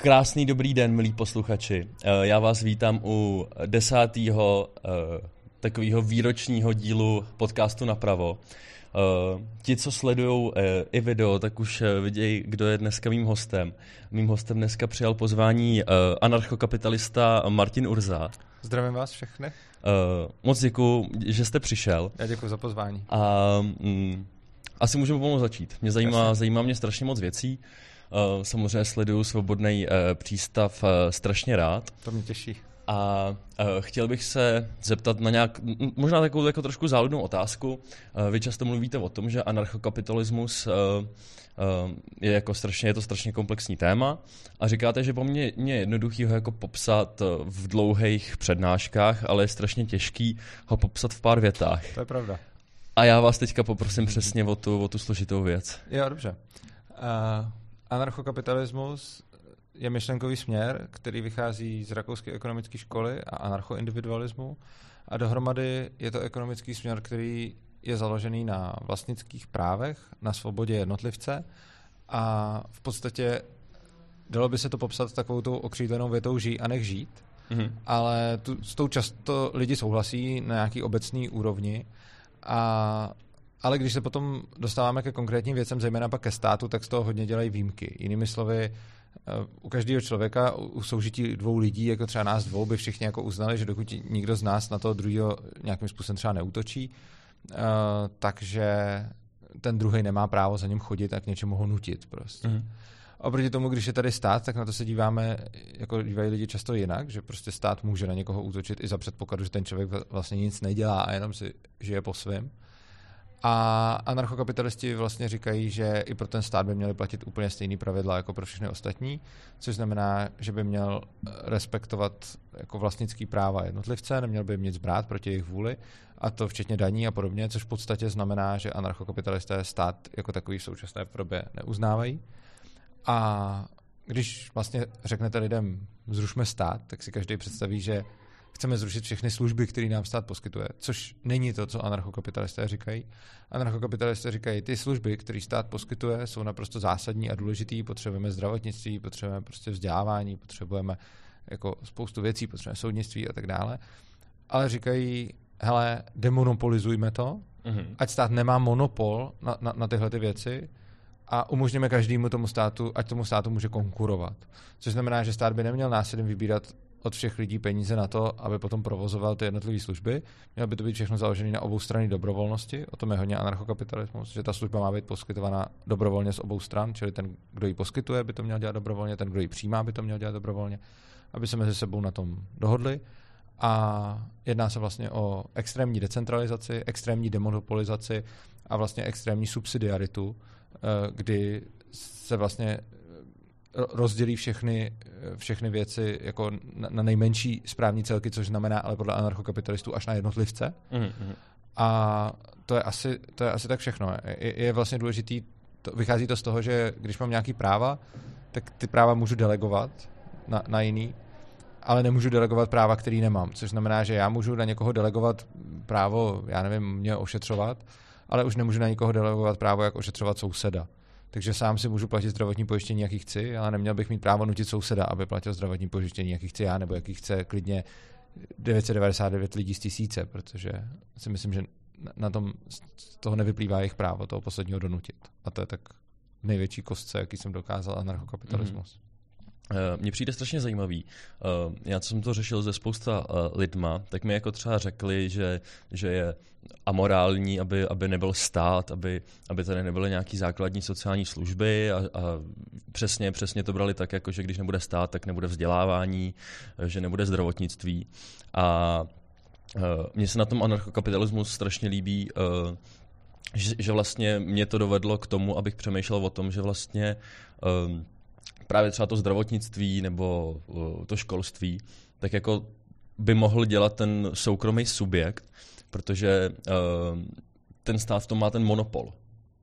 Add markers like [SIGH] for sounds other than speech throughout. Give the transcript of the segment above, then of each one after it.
Krásný dobrý den, milí posluchači. Eh, já vás vítám u desátého eh, takového výročního dílu podcastu Napravo. Uh, ti, co sledují i video, tak už vidějí, kdo je dneska mým hostem. Mým hostem dneska přijal pozvání anarchokapitalista Martin Urza. Zdravím vás všechny. Moc děkuji, že jste přišel. Já děkuji za pozvání. A um, asi můžeme pomalu začít. Mě zajímá, zajímá mě strašně moc věcí. Uh, samozřejmě sleduju svobodný uh, přístav uh, strašně rád. To mě těší. A chtěl bych se zeptat na nějak, možná takovou jako trošku záludnou otázku. Vy často mluvíte o tom, že anarchokapitalismus je jako strašně, je to strašně komplexní téma a říkáte, že po mně je jednoduchý ho jako popsat v dlouhých přednáškách, ale je strašně těžký ho popsat v pár větách. To je pravda. A já vás teďka poprosím přesně o tu, o tu složitou věc. Jo, dobře. Uh, anarchokapitalismus je myšlenkový směr, který vychází z rakouské ekonomické školy a anarchoindividualismu. A dohromady je to ekonomický směr, který je založený na vlastnických právech, na svobodě jednotlivce. A v podstatě dalo by se to popsat takovou tou okřídlenou větou žij a nech žít, mm-hmm. ale tu, s tou často lidi souhlasí na nějaký obecný úrovni. A ale když se potom dostáváme ke konkrétním věcem, zejména pak ke státu, tak z toho hodně dělají výjimky. Jinými slovy, eh, u každého člověka, u soužití dvou lidí, jako třeba nás dvou, by všichni jako uznali, že dokud nikdo z nás na toho druhého nějakým způsobem třeba neútočí, uh, takže ten druhý nemá právo za ním chodit a k něčemu ho nutit prostě. Mm. Oproti tomu, když je tady stát, tak na to se díváme, jako dívají lidi často jinak, že prostě stát může na někoho útočit i za předpokladu, že ten člověk vlastně nic nedělá a jenom si žije po svém. A anarchokapitalisti vlastně říkají, že i pro ten stát by měly platit úplně stejný pravidla jako pro všechny ostatní, což znamená, že by měl respektovat jako vlastnický práva jednotlivce, neměl by jim nic brát proti jejich vůli, a to včetně daní a podobně, což v podstatě znamená, že anarchokapitalisté stát jako takový v současné podobě neuznávají. A když vlastně řeknete lidem, zrušme stát, tak si každý představí, že chceme zrušit všechny služby, které nám stát poskytuje, což není to, co anarchokapitalisté říkají. Anarchokapitalisté říkají, ty služby, které stát poskytuje, jsou naprosto zásadní a důležitý. Potřebujeme zdravotnictví, potřebujeme prostě vzdělávání, potřebujeme jako spoustu věcí, potřebujeme soudnictví a tak dále. Ale říkají, hele, demonopolizujme to, mm-hmm. ať stát nemá monopol na, na, na tyhle ty věci a umožněme každému tomu státu, ať tomu státu může konkurovat. Což znamená, že stát by neměl násilím vybírat od všech lidí peníze na to, aby potom provozoval ty jednotlivé služby. Mělo by to být všechno založené na obou strany dobrovolnosti. O tom je hodně anarchokapitalismus, že ta služba má být poskytována dobrovolně z obou stran, čili ten, kdo ji poskytuje, by to měl dělat dobrovolně, ten, kdo ji přijímá, by to měl dělat dobrovolně, aby se mezi sebou na tom dohodli. A jedná se vlastně o extrémní decentralizaci, extrémní demonopolizaci a vlastně extrémní subsidiaritu, eh, kdy se vlastně rozdělí všechny, všechny věci jako na, na nejmenší správní celky, což znamená ale podle anarchokapitalistů až na jednotlivce. Mm-hmm. A to je, asi, to je asi tak všechno. Je, je vlastně důležitý, to, vychází to z toho, že když mám nějaký práva, tak ty práva můžu delegovat na, na jiný, ale nemůžu delegovat práva, který nemám. Což znamená, že já můžu na někoho delegovat právo, já nevím, mě ošetřovat, ale už nemůžu na někoho delegovat právo, jak ošetřovat souseda takže sám si můžu platit zdravotní pojištění, jaký chci, ale neměl bych mít právo nutit souseda, aby platil zdravotní pojištění, jaký chci já, nebo jaký chce klidně 999 lidí z tisíce, protože si myslím, že na tom z toho nevyplývá jejich právo toho posledního donutit. A to je tak největší kostce, jaký jsem dokázal anarchokapitalismus. Mm-hmm. Eh, mně přijde strašně zajímavý. Eh, já co jsem to řešil ze spousta eh, lidma, tak mi jako třeba řekli, že, že je amorální, aby, aby nebyl stát, aby, aby tady nebyly nějaký základní sociální služby a, a přesně, přesně to brali tak, jako že když nebude stát, tak nebude vzdělávání, že nebude zdravotnictví. A mně se na tom anarchokapitalismu strašně líbí, že, že vlastně mě to dovedlo k tomu, abych přemýšlel o tom, že vlastně právě třeba to zdravotnictví nebo uh, to školství, tak jako by mohl dělat ten soukromý subjekt, protože uh, ten stát v tom má ten monopol.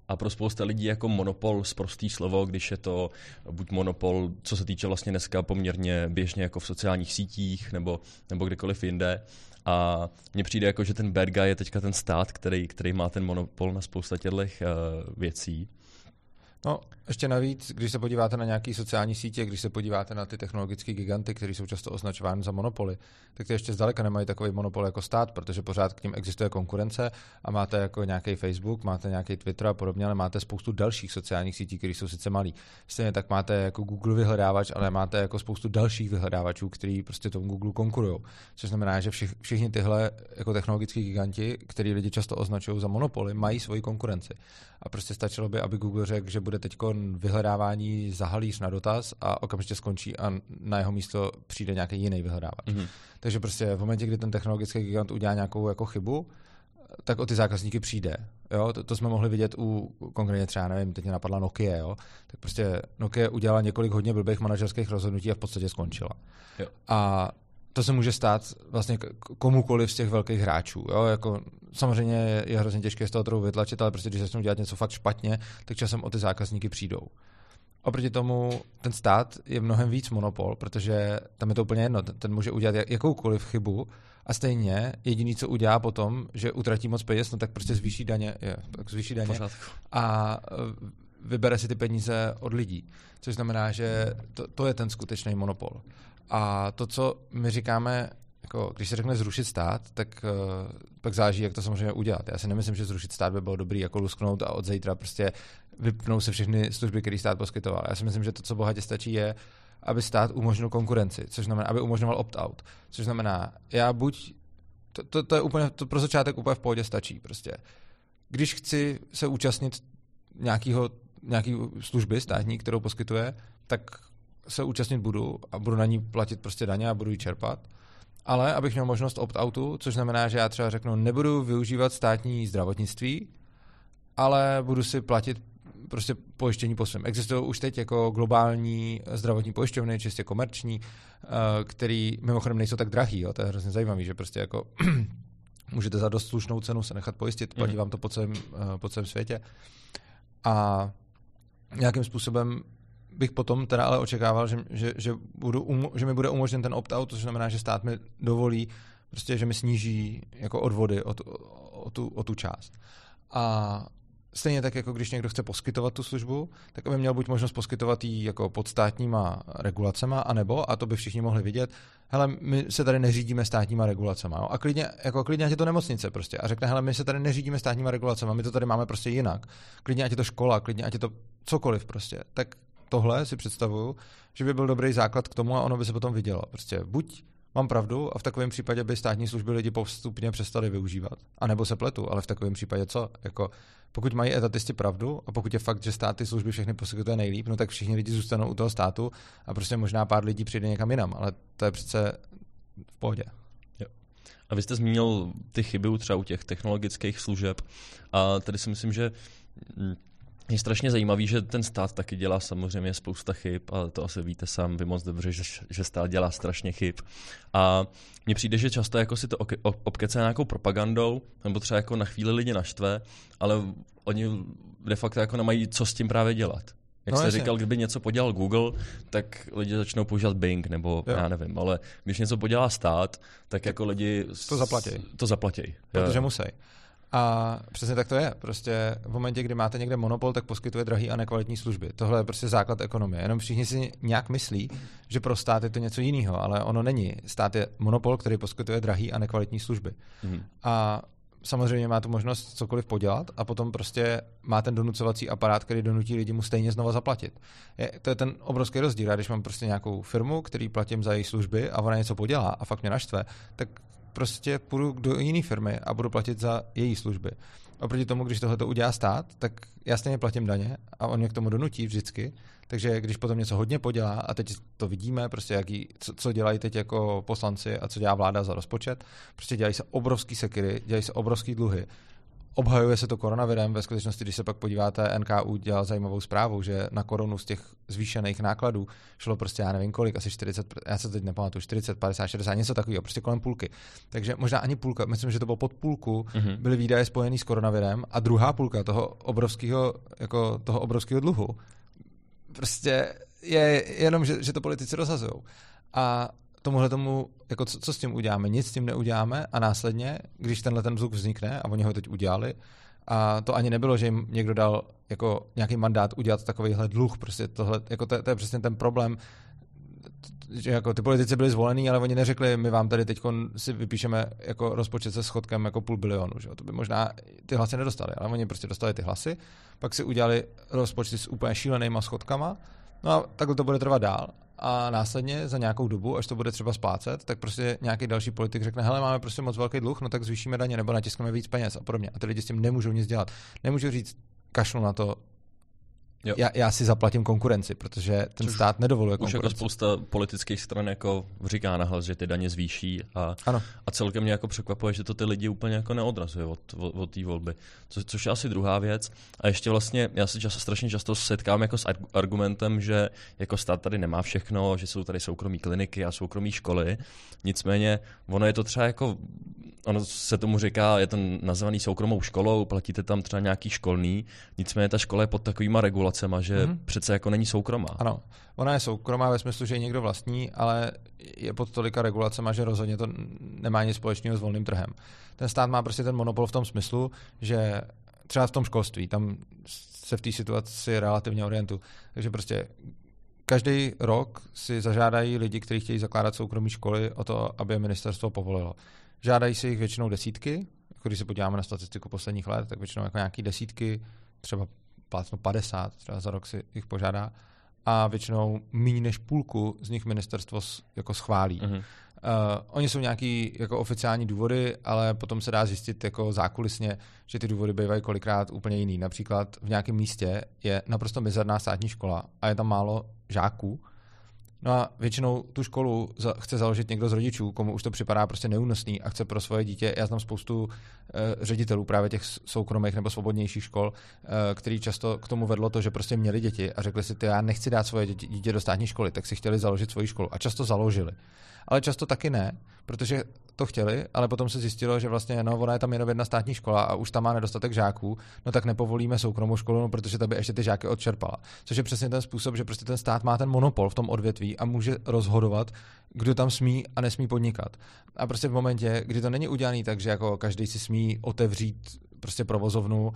A pro spousta lidí jako monopol prostý slovo, když je to buď monopol, co se týče vlastně dneska poměrně běžně jako v sociálních sítích nebo, nebo kdekoliv jinde. A mně přijde jako, že ten bad guy je teďka ten stát, který, který má ten monopol na spousta těchto uh, věcí. No, ještě navíc, když se podíváte na nějaké sociální sítě, když se podíváte na ty technologické giganty, které jsou často označovány za monopoly, tak ty ještě zdaleka nemají takový monopol jako stát, protože pořád k ním existuje konkurence a máte jako nějaký Facebook, máte nějaký Twitter a podobně, ale máte spoustu dalších sociálních sítí, které jsou sice malý. Stejně tak máte jako Google vyhledávač, ale máte jako spoustu dalších vyhledávačů, který prostě tomu Google konkurují. Což znamená, že všich, všichni tyhle jako technologické giganti, který lidi často označují za monopoly, mají svoji konkurenci. A prostě stačilo by, aby Google řekl, že bude teď vyhledávání zahalíř na dotaz a okamžitě skončí a na jeho místo přijde nějaký jiný vyhledávač. Mm-hmm. Takže prostě v momentě, kdy ten technologický gigant udělá nějakou jako chybu, tak o ty zákazníky přijde. Jo? To, to, jsme mohli vidět u konkrétně třeba, nevím, teď mě napadla Nokia, jo? tak prostě Nokia udělala několik hodně blbých manažerských rozhodnutí a v podstatě skončila. Jo. A to se může stát vlastně komukoliv z těch velkých hráčů. Jo? Jako, samozřejmě je hrozně těžké z toho trhu vytlačit, ale prostě když začnou dělat něco fakt špatně, tak časem o ty zákazníky přijdou. Oproti tomu ten stát je mnohem víc monopol, protože tam je to úplně jedno. Ten, ten může udělat jakoukoliv chybu a stejně jediný, co udělá potom, že utratí moc peněz, no tak prostě zvýší daně, je, tak zvýší daně a vybere si ty peníze od lidí. Což znamená, že to, to je ten skutečný monopol. A to, co my říkáme, jako, když se řekne zrušit stát, tak uh, pak záleží, jak to samozřejmě udělat. Já si nemyslím, že zrušit stát by bylo dobrý jako lusknout a od zítra prostě vypnou se všechny služby, které stát poskytoval. Já si myslím, že to, co bohatě stačí, je, aby stát umožnil konkurenci, což znamená, aby umožňoval opt-out. Což znamená, já buď, to, to, to je úplně, to pro začátek úplně v pohodě stačí prostě. Když chci se účastnit nějakého, nějaký služby státní, kterou poskytuje, tak se účastnit budu a budu na ní platit prostě daně a budu ji čerpat. Ale abych měl možnost opt-outu, což znamená, že já třeba řeknu, nebudu využívat státní zdravotnictví, ale budu si platit prostě pojištění po svém. Existují už teď jako globální zdravotní pojišťovny, čistě komerční, eh, který mimochodem nejsou tak drahý, jo, to je hrozně zajímavý, že prostě jako [CLEARS THROAT] můžete za dost slušnou cenu se nechat pojistit, platí mm. vám to po celém, eh, po celém světě. A nějakým způsobem bych potom teda ale očekával, že, že, že, budu um, že mi bude umožněn ten opt-out, což znamená, že stát mi dovolí, prostě, že mi sníží jako odvody o tu, o tu, o tu část. A stejně tak, jako když někdo chce poskytovat tu službu, tak aby měl buď možnost poskytovat ji jako pod státníma regulacema, anebo, a to by všichni mohli vidět, hele, my se tady neřídíme státníma regulacema. Jo? A klidně, jako klidně ať je to nemocnice prostě. A řekne, hele, my se tady neřídíme státníma regulacema, my to tady máme prostě jinak. Klidně ať je to škola, klidně ať je to cokoliv prostě. Tak tohle si představuju, že by byl dobrý základ k tomu a ono by se potom vidělo. Prostě buď mám pravdu a v takovém případě by státní služby lidi postupně přestali využívat. A nebo se pletu, ale v takovém případě co? Jako, pokud mají etatisti pravdu a pokud je fakt, že stát ty služby všechny poskytuje nejlíp, no tak všichni lidi zůstanou u toho státu a prostě možná pár lidí přijde někam jinam, ale to je přece v pohodě. A vy jste zmínil ty chyby třeba u těch technologických služeb a tady si myslím, že je strašně zajímavý, že ten stát taky dělá samozřejmě spousta chyb, ale to asi víte sám vy moc dobře, že, že stát dělá strašně chyb. A mně přijde, že často jako si to obkece nějakou propagandou, nebo třeba jako na chvíli lidi naštve, ale oni de facto jako nemají co s tím právě dělat. Jak no, jste jasně. říkal, kdyby něco podělal Google, tak lidi začnou používat Bing, nebo jo. já nevím, ale když něco podělá stát, tak jako lidi to zaplatí. To zaplatí. Protože musí. A přesně tak to je. Prostě v momentě, kdy máte někde monopol, tak poskytuje drahý a nekvalitní služby. Tohle je prostě základ ekonomie. Jenom všichni si nějak myslí, že pro stát je to něco jiného, ale ono není. Stát je monopol, který poskytuje drahý a nekvalitní služby. Mm. A samozřejmě má tu možnost cokoliv podělat a potom prostě má ten donucovací aparát, který donutí lidi mu stejně znova zaplatit. Je, to je ten obrovský rozdíl. Já když mám prostě nějakou firmu, který platím za její služby a ona něco podělá a fakt mě naštve, tak prostě půjdu do jiné firmy a budu platit za její služby. Oproti tomu, když tohle to udělá stát, tak já stejně platím daně a on mě k tomu donutí vždycky. Takže když potom něco hodně podělá, a teď to vidíme, prostě jaký, co, co dělají teď jako poslanci a co dělá vláda za rozpočet, prostě dělají se obrovský sekiry, dělají se obrovský dluhy Obhajuje se to koronavirem, ve skutečnosti, když se pak podíváte, NKU dělal zajímavou zprávu, že na korunu z těch zvýšených nákladů šlo prostě, já nevím kolik, asi 40, já se teď nepamatuju, 40, 50, 60, něco takového, prostě kolem půlky. Takže možná ani půlka, myslím, že to bylo pod půlku, mm-hmm. byly výdaje spojené s koronavirem a druhá půlka toho obrovského, jako toho obrovského dluhu prostě je jenom, že, že to politici rozhazují. A tomuhle tomu, jako co, co s tím uděláme? Nic s tím neuděláme a následně, když tenhle ten vzuk vznikne, a oni ho teď udělali, A to ani nebylo, že jim někdo dal jako nějaký mandát udělat takovýhle dluh. Prostě tohle, jako to, to je přesně ten problém, že jako ty politici byli zvolení, ale oni neřekli, my vám tady teď si vypíšeme jako rozpočet se schodkem jako půl bilionu. Že? To by možná ty hlasy nedostali, ale oni prostě dostali ty hlasy, pak si udělali rozpočty s úplně šílenýma schodkama, no a takhle to bude trvat dál a následně za nějakou dobu, až to bude třeba splácet, tak prostě nějaký další politik řekne, hele, máme prostě moc velký dluh, no tak zvýšíme daně nebo natiskneme víc peněz a podobně. A ty lidi s tím nemůžou nic dělat. Nemůžu říct, kašlu na to, Jo. Já, já si zaplatím konkurenci, protože ten Což stát nedovoluje konkurenci. Už jako spousta politických stran jako říká nahlas, že ty daně zvýší a, ano. a celkem mě jako překvapuje, že to ty lidi úplně jako neodrazuje od, od, od té volby. Co, což je asi druhá věc. A ještě vlastně, já se často, strašně často setkám jako s argumentem, že jako stát tady nemá všechno, že jsou tady soukromí kliniky a soukromí školy. Nicméně ono je to třeba jako ono se tomu říká, je to nazvaný soukromou školou, platíte tam třeba nějaký školný, nicméně ta škola je pod takovýma regulacemi, že mm-hmm. přece jako není soukromá. Ano, ona je soukromá ve smyslu, že je někdo vlastní, ale je pod tolika regulacemi, že rozhodně to nemá nic společného s volným trhem. Ten stát má prostě ten monopol v tom smyslu, že třeba v tom školství, tam se v té situaci relativně orientu. Takže prostě každý rok si zažádají lidi, kteří chtějí zakládat soukromé školy, o to, aby ministerstvo povolilo. Žádají si jich většinou desítky, jako když se podíváme na statistiku posledních let, tak většinou jako nějaký desítky, třeba plácnu 50, třeba za rok si jich požádá a většinou méně než půlku z nich ministerstvo jako schválí. Mm-hmm. Uh, oni jsou nějaký jako oficiální důvody, ale potom se dá zjistit jako zákulisně, že ty důvody bývají kolikrát úplně jiný. Například v nějakém místě je naprosto mizerná státní škola a je tam málo žáků, No a většinou tu školu za, chce založit někdo z rodičů, komu už to připadá prostě neúnosný a chce pro svoje dítě. Já znám spoustu uh, ředitelů právě těch soukromých nebo svobodnějších škol, uh, který často k tomu vedlo to, že prostě měli děti a řekli si, ty já nechci dát svoje dítě do státní školy, tak si chtěli založit svoji školu a často založili. Ale často taky ne, protože to chtěli, ale potom se zjistilo, že vlastně no, ona je tam jenom jedna státní škola a už tam má nedostatek žáků, no tak nepovolíme soukromou školu, no, protože ta by ještě ty žáky odčerpala. Což je přesně ten způsob, že prostě ten stát má ten monopol v tom odvětví a může rozhodovat, kdo tam smí a nesmí podnikat. A prostě v momentě, kdy to není udělané tak, že jako každý si smí otevřít prostě provozovnu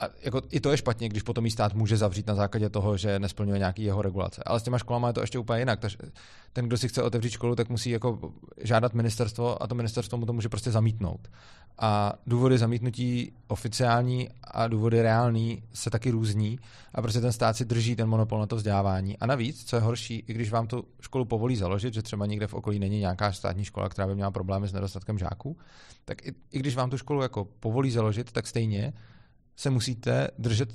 a jako i to je špatně, když potom jí stát může zavřít na základě toho, že nesplňuje nějaký jeho regulace. Ale s těma školama je to ještě úplně jinak. Takže ten, kdo si chce otevřít školu, tak musí jako žádat ministerstvo a to ministerstvo mu to může prostě zamítnout. A důvody zamítnutí oficiální a důvody reální se taky různí a prostě ten stát si drží ten monopol na to vzdělávání. A navíc, co je horší, i když vám tu školu povolí založit, že třeba někde v okolí není nějaká státní škola, která by měla problémy s nedostatkem žáků, tak i, i když vám tu školu jako povolí založit, tak stejně se musíte držet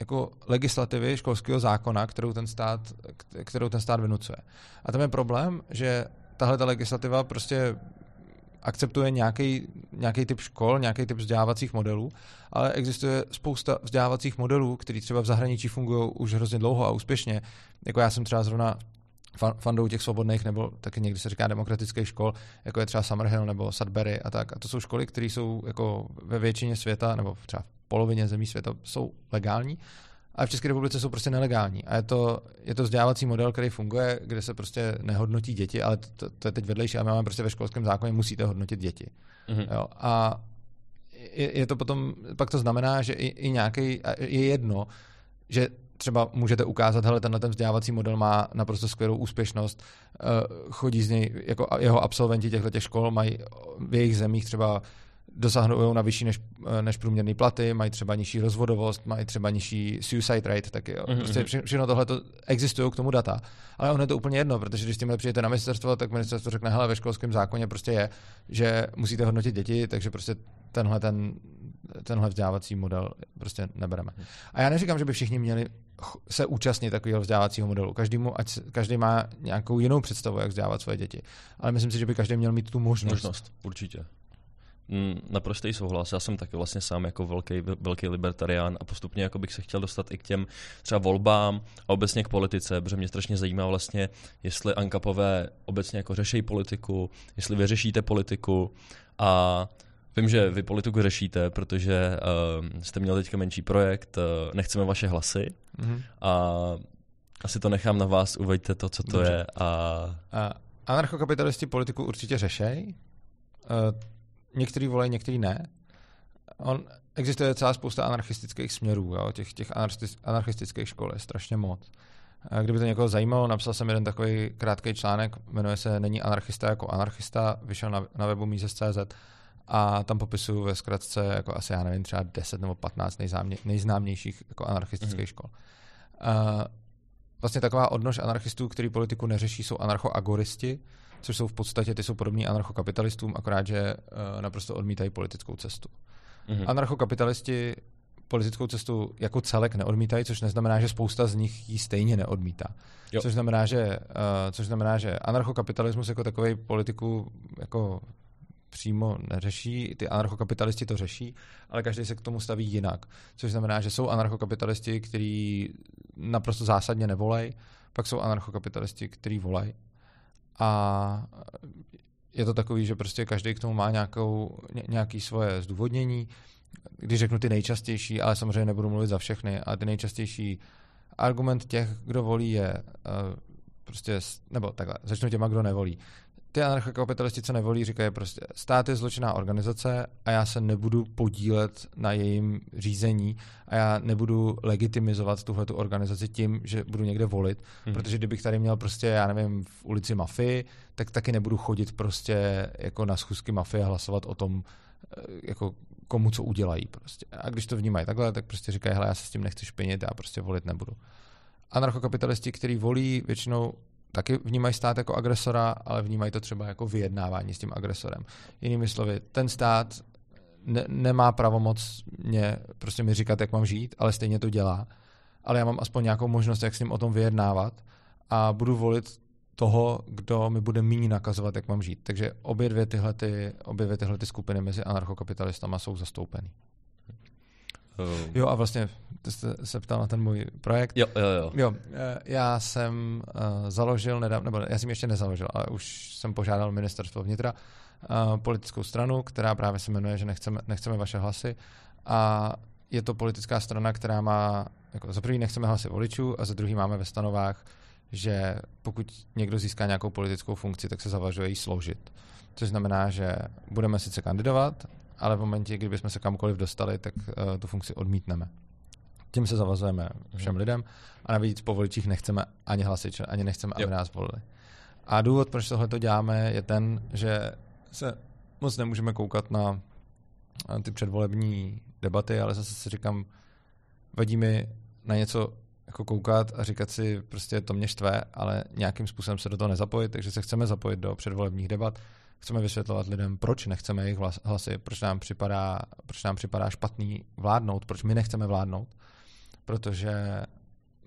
jako legislativy školského zákona, kterou ten stát, kterou ten stát vynucuje. A tam je problém, že tahle ta legislativa prostě akceptuje nějaký, nějaký typ škol, nějaký typ vzdělávacích modelů, ale existuje spousta vzdělávacích modelů, které třeba v zahraničí fungují už hrozně dlouho a úspěšně. Jako já jsem třeba zrovna fandou těch svobodných nebo taky někdy se říká demokratických škol, jako je třeba Summerhill nebo Sudbury a tak. A to jsou školy, které jsou jako ve většině světa, nebo třeba polovině zemí světa jsou legální, ale v České republice jsou prostě nelegální. A je to, je to vzdělávací model, který funguje, kde se prostě nehodnotí děti, ale to, to je teď vedlejší. A my máme prostě ve školském zákoně musíte hodnotit děti. Mm-hmm. Jo? A je, je to potom, pak to znamená, že i, i nějaký, je jedno, že třeba můžete ukázat, hele, tenhle ten vzdělávací model má naprosto skvělou úspěšnost, eh, chodí z něj, jako jeho absolventi těchto škol mají v jejich zemích třeba dosahují na vyšší než, eh, než průměrné platy, mají třeba nižší rozvodovost, mají třeba nižší suicide rate, tak jo. Mm-hmm. Prostě mhm. všechno tohle existují k tomu data. Ale ono je to úplně jedno, protože když s tímhle přijete na ministerstvo, tak ministerstvo řekne, hele, ve školském zákoně prostě je, že musíte hodnotit děti, takže prostě tenhle ten, tenhle vzdělávací model prostě nebereme. A já neříkám, že by všichni měli se účastnit takového vzdělávacího modelu. Každému, ať každý má nějakou jinou představu, jak vzdělávat svoje děti. Ale myslím si, že by každý měl mít tu možnost. Možnost, určitě. Mm, naprostý souhlas. Já jsem taky vlastně sám jako velký, velký libertarián a postupně jako bych se chtěl dostat i k těm třeba volbám a obecně k politice, protože mě strašně zajímá vlastně, jestli Ankapové obecně jako řeší politiku, jestli vy řešíte politiku a Vím, že vy politiku řešíte, protože uh, jste měl teďka menší projekt, uh, nechceme vaše hlasy mm-hmm. a asi to nechám na vás, uveďte to, co to Dobře. je. A... A anarchokapitalisti politiku určitě řešejí. Uh, některý volají, některý ne. on, existuje celá spousta anarchistických směrů, jo? těch, těch anarchistických škol je strašně moc. Kdyby to někoho zajímalo, napsal jsem jeden takový krátký článek, jmenuje se Není anarchista jako anarchista, vyšel na, na webu Mises.cz a tam popisuju ve zkratce jako asi, já nevím, třeba 10 nebo 15 nejzámě, nejznámějších jako anarchistických mm-hmm. škol. Uh, vlastně taková odnož anarchistů, který politiku neřeší, jsou anarchoagoristi, což jsou v podstatě, ty jsou podobní anarchokapitalistům, akorát, že uh, naprosto odmítají politickou cestu. Mm-hmm. Anarchokapitalisti politickou cestu jako celek neodmítají, což neznamená, že spousta z nich ji stejně neodmítá. Jo. Což znamená, že, uh, což znamená, že anarchokapitalismus jako takový politiku jako přímo neřeší, ty anarchokapitalisti to řeší, ale každý se k tomu staví jinak. Což znamená, že jsou anarchokapitalisti, kteří naprosto zásadně nevolej, pak jsou anarchokapitalisti, kteří volají. A je to takový, že prostě každý k tomu má nějakou, nějaký svoje zdůvodnění. Když řeknu ty nejčastější, ale samozřejmě nebudu mluvit za všechny, ale ty nejčastější argument těch, kdo volí, je uh, prostě, nebo takhle, začnu těma, kdo nevolí ty anarchokapitalisti, co nevolí, říkají prostě, stát je zločinná organizace a já se nebudu podílet na jejím řízení a já nebudu legitimizovat tuhle tu organizaci tím, že budu někde volit, hmm. protože kdybych tady měl prostě, já nevím, v ulici mafii, tak taky nebudu chodit prostě jako na schůzky mafie a hlasovat o tom, eh, jako komu co udělají prostě. A když to vnímají takhle, tak prostě říkají, hele, já se s tím nechci špinit, já prostě volit nebudu. Anarchokapitalisti, kteří volí, většinou taky vnímají stát jako agresora, ale vnímají to třeba jako vyjednávání s tím agresorem. Jinými slovy, ten stát ne, nemá pravomoc mě, prostě mi říkat, jak mám žít, ale stejně to dělá. Ale já mám aspoň nějakou možnost, jak s ním o tom vyjednávat a budu volit toho, kdo mi bude méně nakazovat, jak mám žít. Takže obě dvě tyhle, ty, obě dvě tyhle ty skupiny mezi anarchokapitalistama jsou zastoupeny. Uh, jo a vlastně, ty jste se ptal na ten můj projekt. Jo, jo, jo. jo eh, já jsem uh, založil nedávno, nebo já jsem ještě nezaložil, ale už jsem požádal ministerstvo vnitra uh, politickou stranu, která právě se jmenuje, že nechceme, nechceme vaše hlasy a je to politická strana, která má, jako za prvý nechceme hlasy voličů a za druhý máme ve stanovách, že pokud někdo získá nějakou politickou funkci, tak se zavažuje jí sloužit. Což znamená, že budeme sice kandidovat, ale v momentě, kdyby jsme se kamkoliv dostali, tak uh, tu funkci odmítneme. Tím se zavazujeme všem hmm. lidem a navíc po voličích nechceme ani hlasit, ani nechceme, aby jo. nás volili. A důvod, proč tohle to děláme, je ten, že se moc nemůžeme koukat na ty předvolební debaty, ale zase si říkám, vadí mi na něco jako koukat a říkat si, prostě to mě štve, ale nějakým způsobem se do toho nezapojit, takže se chceme zapojit do předvolebních debat, chceme vysvětlovat lidem, proč nechceme jejich hlasy, proč nám připadá, proč nám připadá špatný vládnout, proč my nechceme vládnout, protože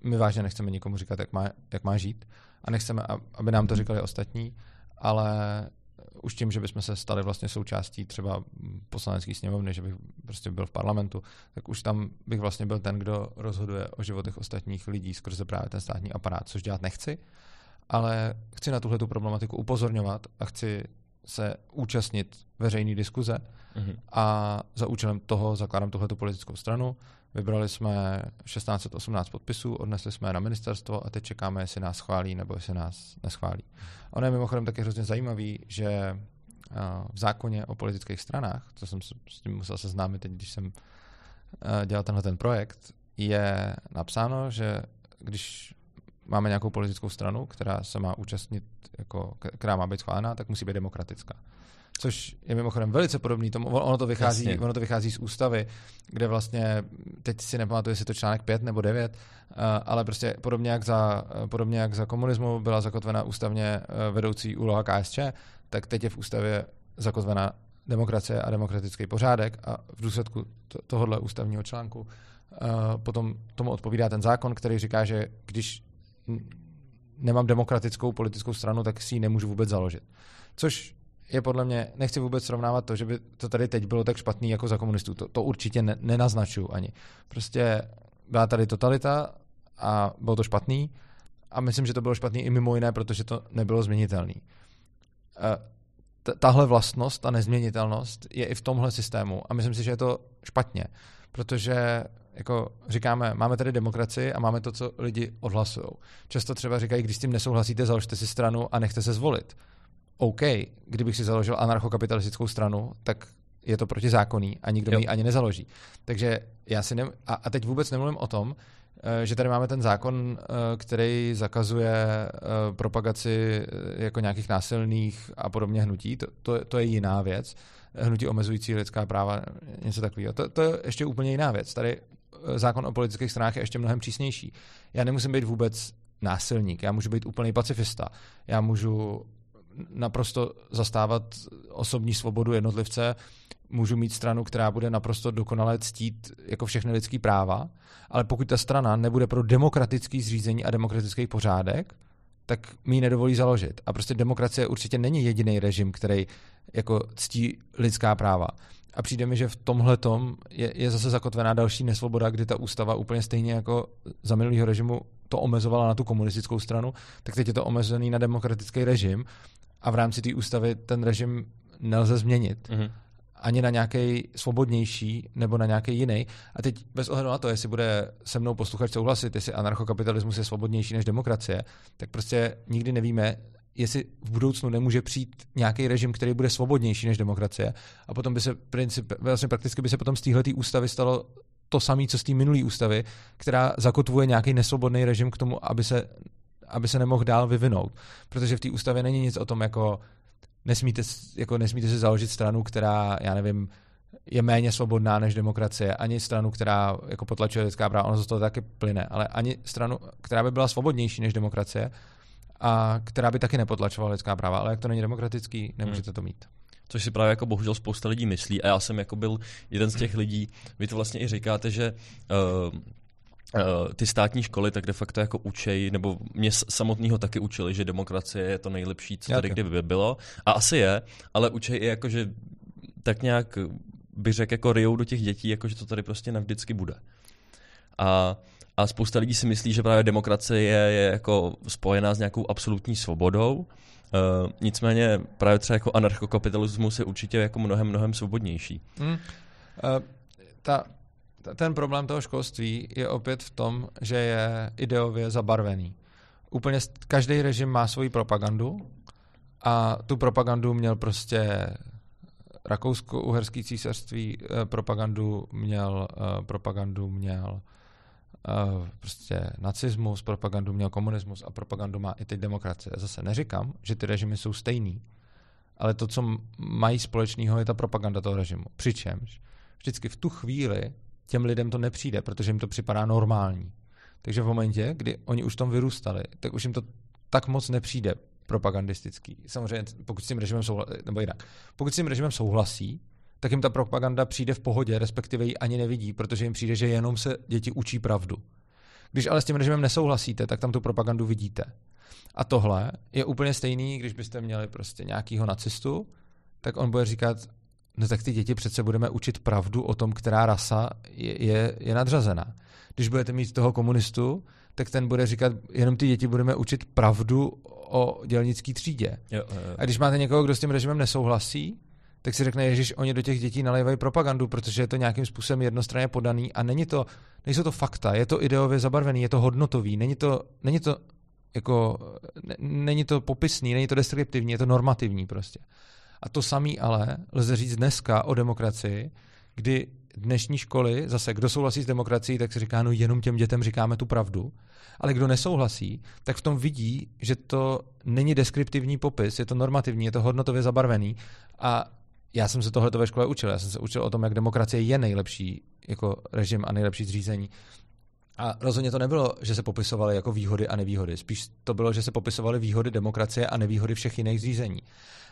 my vážně nechceme nikomu říkat, jak má, jak má žít a nechceme, aby nám to říkali ostatní, ale už tím, že bychom se stali vlastně součástí třeba poslanecké sněmovny, že bych prostě byl v parlamentu, tak už tam bych vlastně byl ten, kdo rozhoduje o životech ostatních lidí skrze právě ten státní aparát, což dělat nechci, ale chci na tuhle problematiku upozorňovat a chci se účastnit veřejné diskuze mm-hmm. a za účelem toho zakládám tuhletu politickou stranu. Vybrali jsme 1618 podpisů, odnesli jsme je na ministerstvo a teď čekáme, jestli nás schválí nebo jestli nás neschválí. Ono je mimochodem taky hrozně zajímavý, že v zákoně o politických stranách, co jsem s tím musel seznámit teď, když jsem dělal tenhle ten projekt, je napsáno, že když máme nějakou politickou stranu, která se má účastnit, jako, která má být schválená, tak musí být demokratická. Což je mimochodem velice podobný tomu, ono to vychází, ono to vychází z ústavy, kde vlastně, teď si nepamatuju, jestli to článek 5 nebo 9, eh, ale prostě podobně jak za, podobně jak za komunismu byla zakotvena ústavně eh, vedoucí úloha KSČ, tak teď je v ústavě zakotvena demokracie a demokratický pořádek a v důsledku tohohle ústavního článku eh, potom tomu odpovídá ten zákon, který říká, že když nemám demokratickou politickou stranu, tak si ji nemůžu vůbec založit. Což je podle mě, nechci vůbec srovnávat to, že by to tady teď bylo tak špatný jako za komunistů. To, to určitě ne, nenaznačuju ani. Prostě byla tady totalita a bylo to špatný a myslím, že to bylo špatný i mimo jiné, protože to nebylo změnitelné. Tahle vlastnost, ta nezměnitelnost je i v tomhle systému a myslím si, že je to špatně, protože jako říkáme, máme tady demokracii a máme to, co lidi odhlasují. Často třeba říkají, když s tím nesouhlasíte, založte si stranu a nechte se zvolit. OK, kdybych si založil anarchokapitalistickou stranu, tak je to protizákonný a nikdo Jo. mi ji ani nezaloží. Takže já si ne, a, a teď vůbec nemluvím o tom, eh, že tady máme ten zákon, eh, který zakazuje eh, propagaci jako nějakých násilných a podobně hnutí. To, to, to je jiná věc. Hnutí omezující lidská práva, něco takového. To, to je ještě úplně jiná věc. Tady zákon o politických stranách je ještě mnohem přísnější. Já nemusím být vůbec násilník, já můžu být úplný pacifista. Já můžu naprosto zastávat osobní svobodu jednotlivce, můžu mít stranu, která bude naprosto dokonale ctít jako všechny lidský práva, ale pokud ta strana nebude pro demokratický zřízení a demokratický pořádek, tak mi ji nedovolí založit. A prostě demokracie určitě není jediný režim, který jako ctí lidská práva. A přijde mi, že v tomhle je, je zase zakotvená další nesvoboda, kdy ta ústava úplně stejně jako za minulého režimu to omezovala na tu komunistickou stranu, tak teď je to omezený na demokratický režim a v rámci té ústavy ten režim nelze změnit. Mhm. Ani na nějaký svobodnější nebo na nějaký jiný. A teď bez ohledu na to, jestli bude se mnou posluchač souhlasit, jestli anarchokapitalismus je svobodnější než demokracie, tak prostě nikdy nevíme, jestli v budoucnu nemůže přijít nějaký režim, který bude svobodnější než demokracie. A potom by se princip, vlastně prakticky by se potom z téhle ústavy stalo to samé, co z té minulé ústavy, která zakotvuje nějaký nesvobodný režim k tomu, aby se, aby se nemohl dál vyvinout. Protože v té ústavě není nic o tom, jako nesmíte, jako nesmíte si založit stranu, která, já nevím, je méně svobodná než demokracie, ani stranu, která jako potlačuje lidská práva, ono z toho taky plyne, ale ani stranu, která by byla svobodnější než demokracie a která by taky nepotlačovala lidská práva, ale jak to není demokratický, nemůžete to mít. Což si právě jako bohužel spousta lidí myslí a já jsem jako byl jeden z těch lidí, vy to vlastně i říkáte, že uh, uh, ty státní školy tak de facto jako učej, nebo mě samotného taky učili, že demokracie je to nejlepší, co tady taky. kdy by bylo. A asi je, ale učej i jako, že tak nějak bych řekl jako ryjou do těch dětí, jako že to tady prostě navždycky bude. A, a spousta lidí si myslí, že právě demokracie je, je jako spojená s nějakou absolutní svobodou, Uh, nicméně právě třeba jako anarchokapitalismus je určitě jako mnohem, mnohem svobodnější. Hmm. Uh, ta, ta, ten problém toho školství je opět v tom, že je ideově zabarvený. Úplně každý režim má svoji propagandu a tu propagandu měl prostě Rakousko-Uherský císařství, eh, propagandu měl, eh, propagandu měl eh, prostě nacismus, propagandu měl komunismus a propagandu má i teď demokracie. Zase neříkám, že ty režimy jsou stejný, ale to, co mají společného, je ta propaganda toho režimu. Přičemž vždycky v tu chvíli těm lidem to nepřijde, protože jim to připadá normální. Takže v momentě, kdy oni už v tom vyrůstali, tak už jim to tak moc nepřijde propagandistický. Samozřejmě, pokud s tím režimem souhlasí, nebo jinak, pokud s tím režimem souhlasí, tak jim ta propaganda přijde v pohodě, respektive ji ani nevidí, protože jim přijde, že jenom se děti učí pravdu. Když ale s tím režimem nesouhlasíte, tak tam tu propagandu vidíte. A tohle je úplně stejný, když byste měli prostě nějakýho nacistu, tak on bude říkat, no tak ty děti přece budeme učit pravdu o tom, která rasa je, je, je nadřazená. Když budete mít toho komunistu, tak ten bude říkat, jenom ty děti budeme učit pravdu o dělnické třídě. Jo, jo, jo. A když máte někoho, kdo s tím režimem nesouhlasí, tak si řekne, Ježíš, oni do těch dětí nalévají propagandu, protože je to nějakým způsobem jednostranně podaný a není to, nejsou to fakta, je to ideově zabarvený, je to hodnotový, není to, není to jako, ne, není to popisný, není to deskriptivní, je to normativní prostě. A to samý ale lze říct dneska o demokracii, kdy dnešní školy, zase kdo souhlasí s demokracií, tak si říká, no jenom těm dětem říkáme tu pravdu, ale kdo nesouhlasí, tak v tom vidí, že to není deskriptivní popis, je to normativní, je to hodnotově zabarvený a já jsem se tohle ve škole učil. Já jsem se učil o tom, jak demokracie je nejlepší jako režim a nejlepší zřízení. A rozhodně to nebylo, že se popisovaly jako výhody a nevýhody. Spíš to bylo, že se popisovaly výhody demokracie a nevýhody všech jiných zřízení.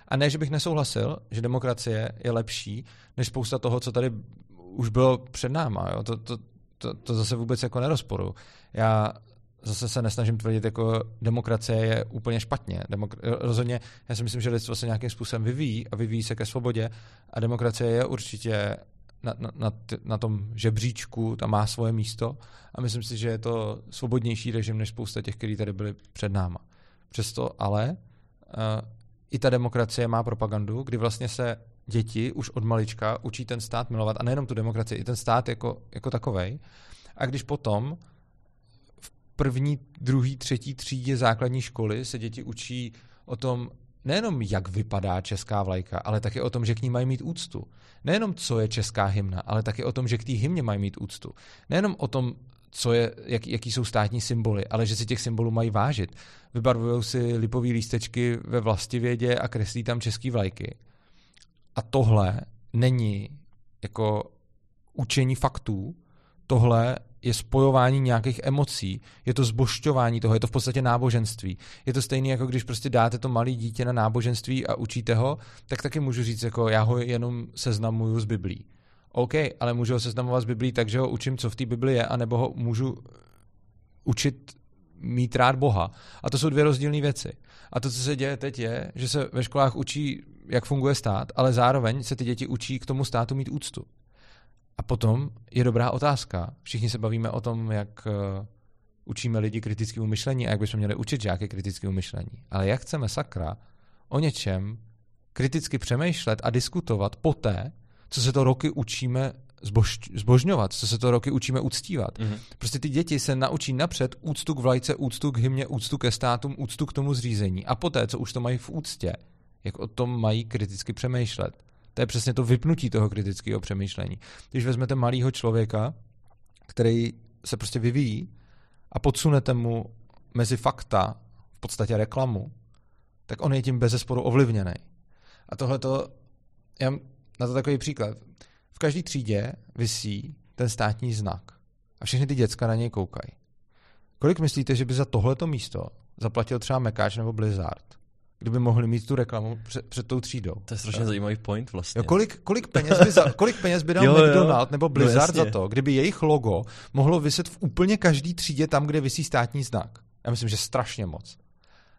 A ne, že bych nesouhlasil, že demokracie je lepší než spousta toho, co tady už bylo před náma. Jo? To, to, to, to zase vůbec jako nerozporu. Já zase se nesnažím tvrdit, jako demokracie je úplně špatně. Demok- rozhodně, já si myslím, že lidstvo se nějakým způsobem vyvíjí a vyvíjí se ke svobodě a demokracie je určitě na, na, na, t- na tom žebříčku, tam má svoje místo a myslím si, že je to svobodnější režim než spousta těch, kteří tady byli před náma. Přesto ale uh, i ta demokracie má propagandu, kdy vlastně se děti už od malička učí ten stát milovat a nejenom tu demokracii, i ten stát jako, jako takovej. A když potom první, druhý, třetí třídě základní školy se děti učí o tom, nejenom jak vypadá česká vlajka, ale taky o tom, že k ní mají mít úctu. Nejenom co je česká hymna, ale taky o tom, že k té hymně mají mít úctu. Nejenom o tom, co je, jak, jaký jsou státní symboly, ale že si těch symbolů mají vážit. Vybarvují si lipový lístečky ve vlastivědě a kreslí tam český vlajky. A tohle není jako učení faktů, tohle je spojování nějakých emocí, je to zbošťování toho, je to v podstatě náboženství. Je to stejné, jako když prostě dáte to malé dítě na náboženství a učíte ho, tak taky můžu říct, jako já ho jenom seznamuju s Biblí. OK, ale můžu ho seznamovat s Biblí tak, že ho učím, co v té Bibli je, anebo ho můžu učit mít rád Boha. A to jsou dvě rozdílné věci. A to, co se děje teď, je, že se ve školách učí, jak funguje stát, ale zároveň se ty děti učí k tomu státu mít úctu. A potom je dobrá otázka. Všichni se bavíme o tom, jak uh, učíme lidi kritickému myšlení a jak bychom měli učit žáky kritickému myšlení. Ale jak chceme sakra o něčem kriticky přemýšlet a diskutovat poté, co se to roky učíme zbož, zbožňovat, co se to roky učíme uctívat. Mm-hmm. Prostě ty děti se naučí napřed úctu k vlajce, úctu k hymně, úctu ke státům, úctu k tomu zřízení. A poté, co už to mají v úctě, jak o tom mají kriticky přemýšlet. To je přesně to vypnutí toho kritického přemýšlení. Když vezmete malého člověka, který se prostě vyvíjí a podsunete mu mezi fakta, v podstatě reklamu, tak on je tím bez zesporu ovlivněný. A tohle to, já na to takový příklad. V každé třídě visí ten státní znak a všechny ty děcka na něj koukají. Kolik myslíte, že by za tohleto místo zaplatil třeba Mekáč nebo Blizzard? Kdyby mohli mít tu reklamu před, před tou třídou. To je strašně zajímavý point vlastně. Jo, kolik, kolik, peněz by za, kolik peněz by dal [LAUGHS] jo, McDonald nebo no, Blizzard no, za to, kdyby jejich logo mohlo vyset v úplně každý třídě tam, kde vysí státní znak? Já myslím, že strašně moc.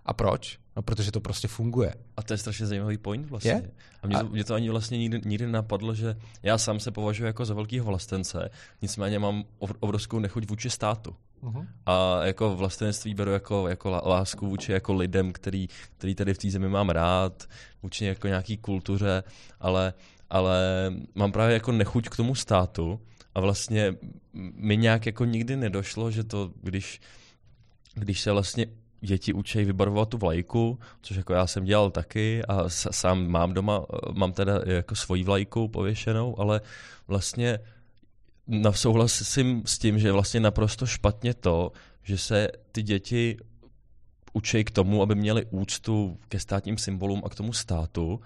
A proč? No, protože to prostě funguje. A to je strašně zajímavý point vlastně. Je? A mě, a... mě to ani vlastně nikdy, nikdy napadlo, že já sám se považuji jako za velkého vlastence, nicméně mám obrovskou nechuť vůči státu. Uh-huh. A jako vlastenství beru jako, jako lásku vůči jako lidem, který, který tady v té zemi mám rád, vůči jako nějaký kultuře, ale, ale mám právě jako nechuť k tomu státu a vlastně mi nějak jako nikdy nedošlo, že to, když, když se vlastně děti učí vybarvovat tu vlajku, což jako já jsem dělal taky a sám mám doma, mám teda jako svoji vlajku pověšenou, ale vlastně souhlasím s tím, že je vlastně naprosto špatně to, že se ty děti učí k tomu, aby měli úctu ke státním symbolům a k tomu státu,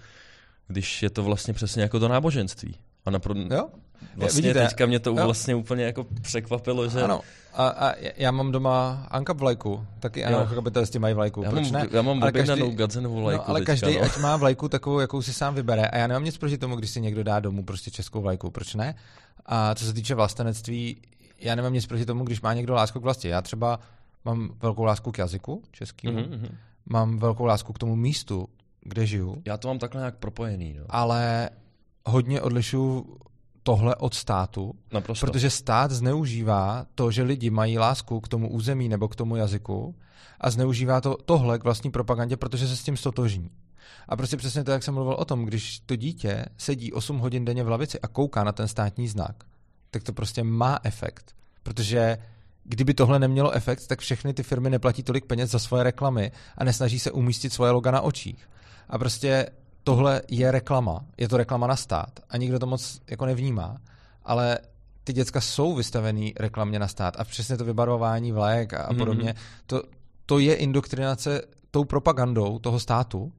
když je to vlastně přesně jako to náboženství. A napr- jo? Vlastně Vidíte, teďka mě to jo. vlastně úplně jako překvapilo, že... Ano, a, a já mám doma Ankap vlajku, taky anarchokapitalisti mají vlajku, já proč mám, ne? Já mám objednanou Gadzenovou vlajku no, ale teďka, každý no. ať má vlajku takovou, jakou si sám vybere a já nemám nic proti tomu, když si někdo dá domů prostě českou vlajku, proč ne? A co se týče vlastenectví, já nemám nic proti tomu, když má někdo lásku k vlasti. Já třeba mám velkou lásku k jazyku českému, mm-hmm. mám velkou lásku k tomu místu, kde žiju. Já to mám takhle nějak propojený. No. Ale hodně odlišuju tohle od státu, Naprosto. protože stát zneužívá to, že lidi mají lásku k tomu území nebo k tomu jazyku a zneužívá to tohle k vlastní propagandě, protože se s tím stotožní. A prostě přesně to, jak jsem mluvil o tom, když to dítě sedí 8 hodin denně v lavici a kouká na ten státní znak, tak to prostě má efekt. Protože kdyby tohle nemělo efekt, tak všechny ty firmy neplatí tolik peněz za svoje reklamy a nesnaží se umístit svoje loga na očích. A prostě tohle je reklama. Je to reklama na stát a nikdo to moc jako nevnímá. Ale ty děcka jsou vystavený reklamě na stát a přesně to vybarvování vlajek a, a mhm. podobně, mm-hmm. to, to je indoktrinace tou propagandou toho státu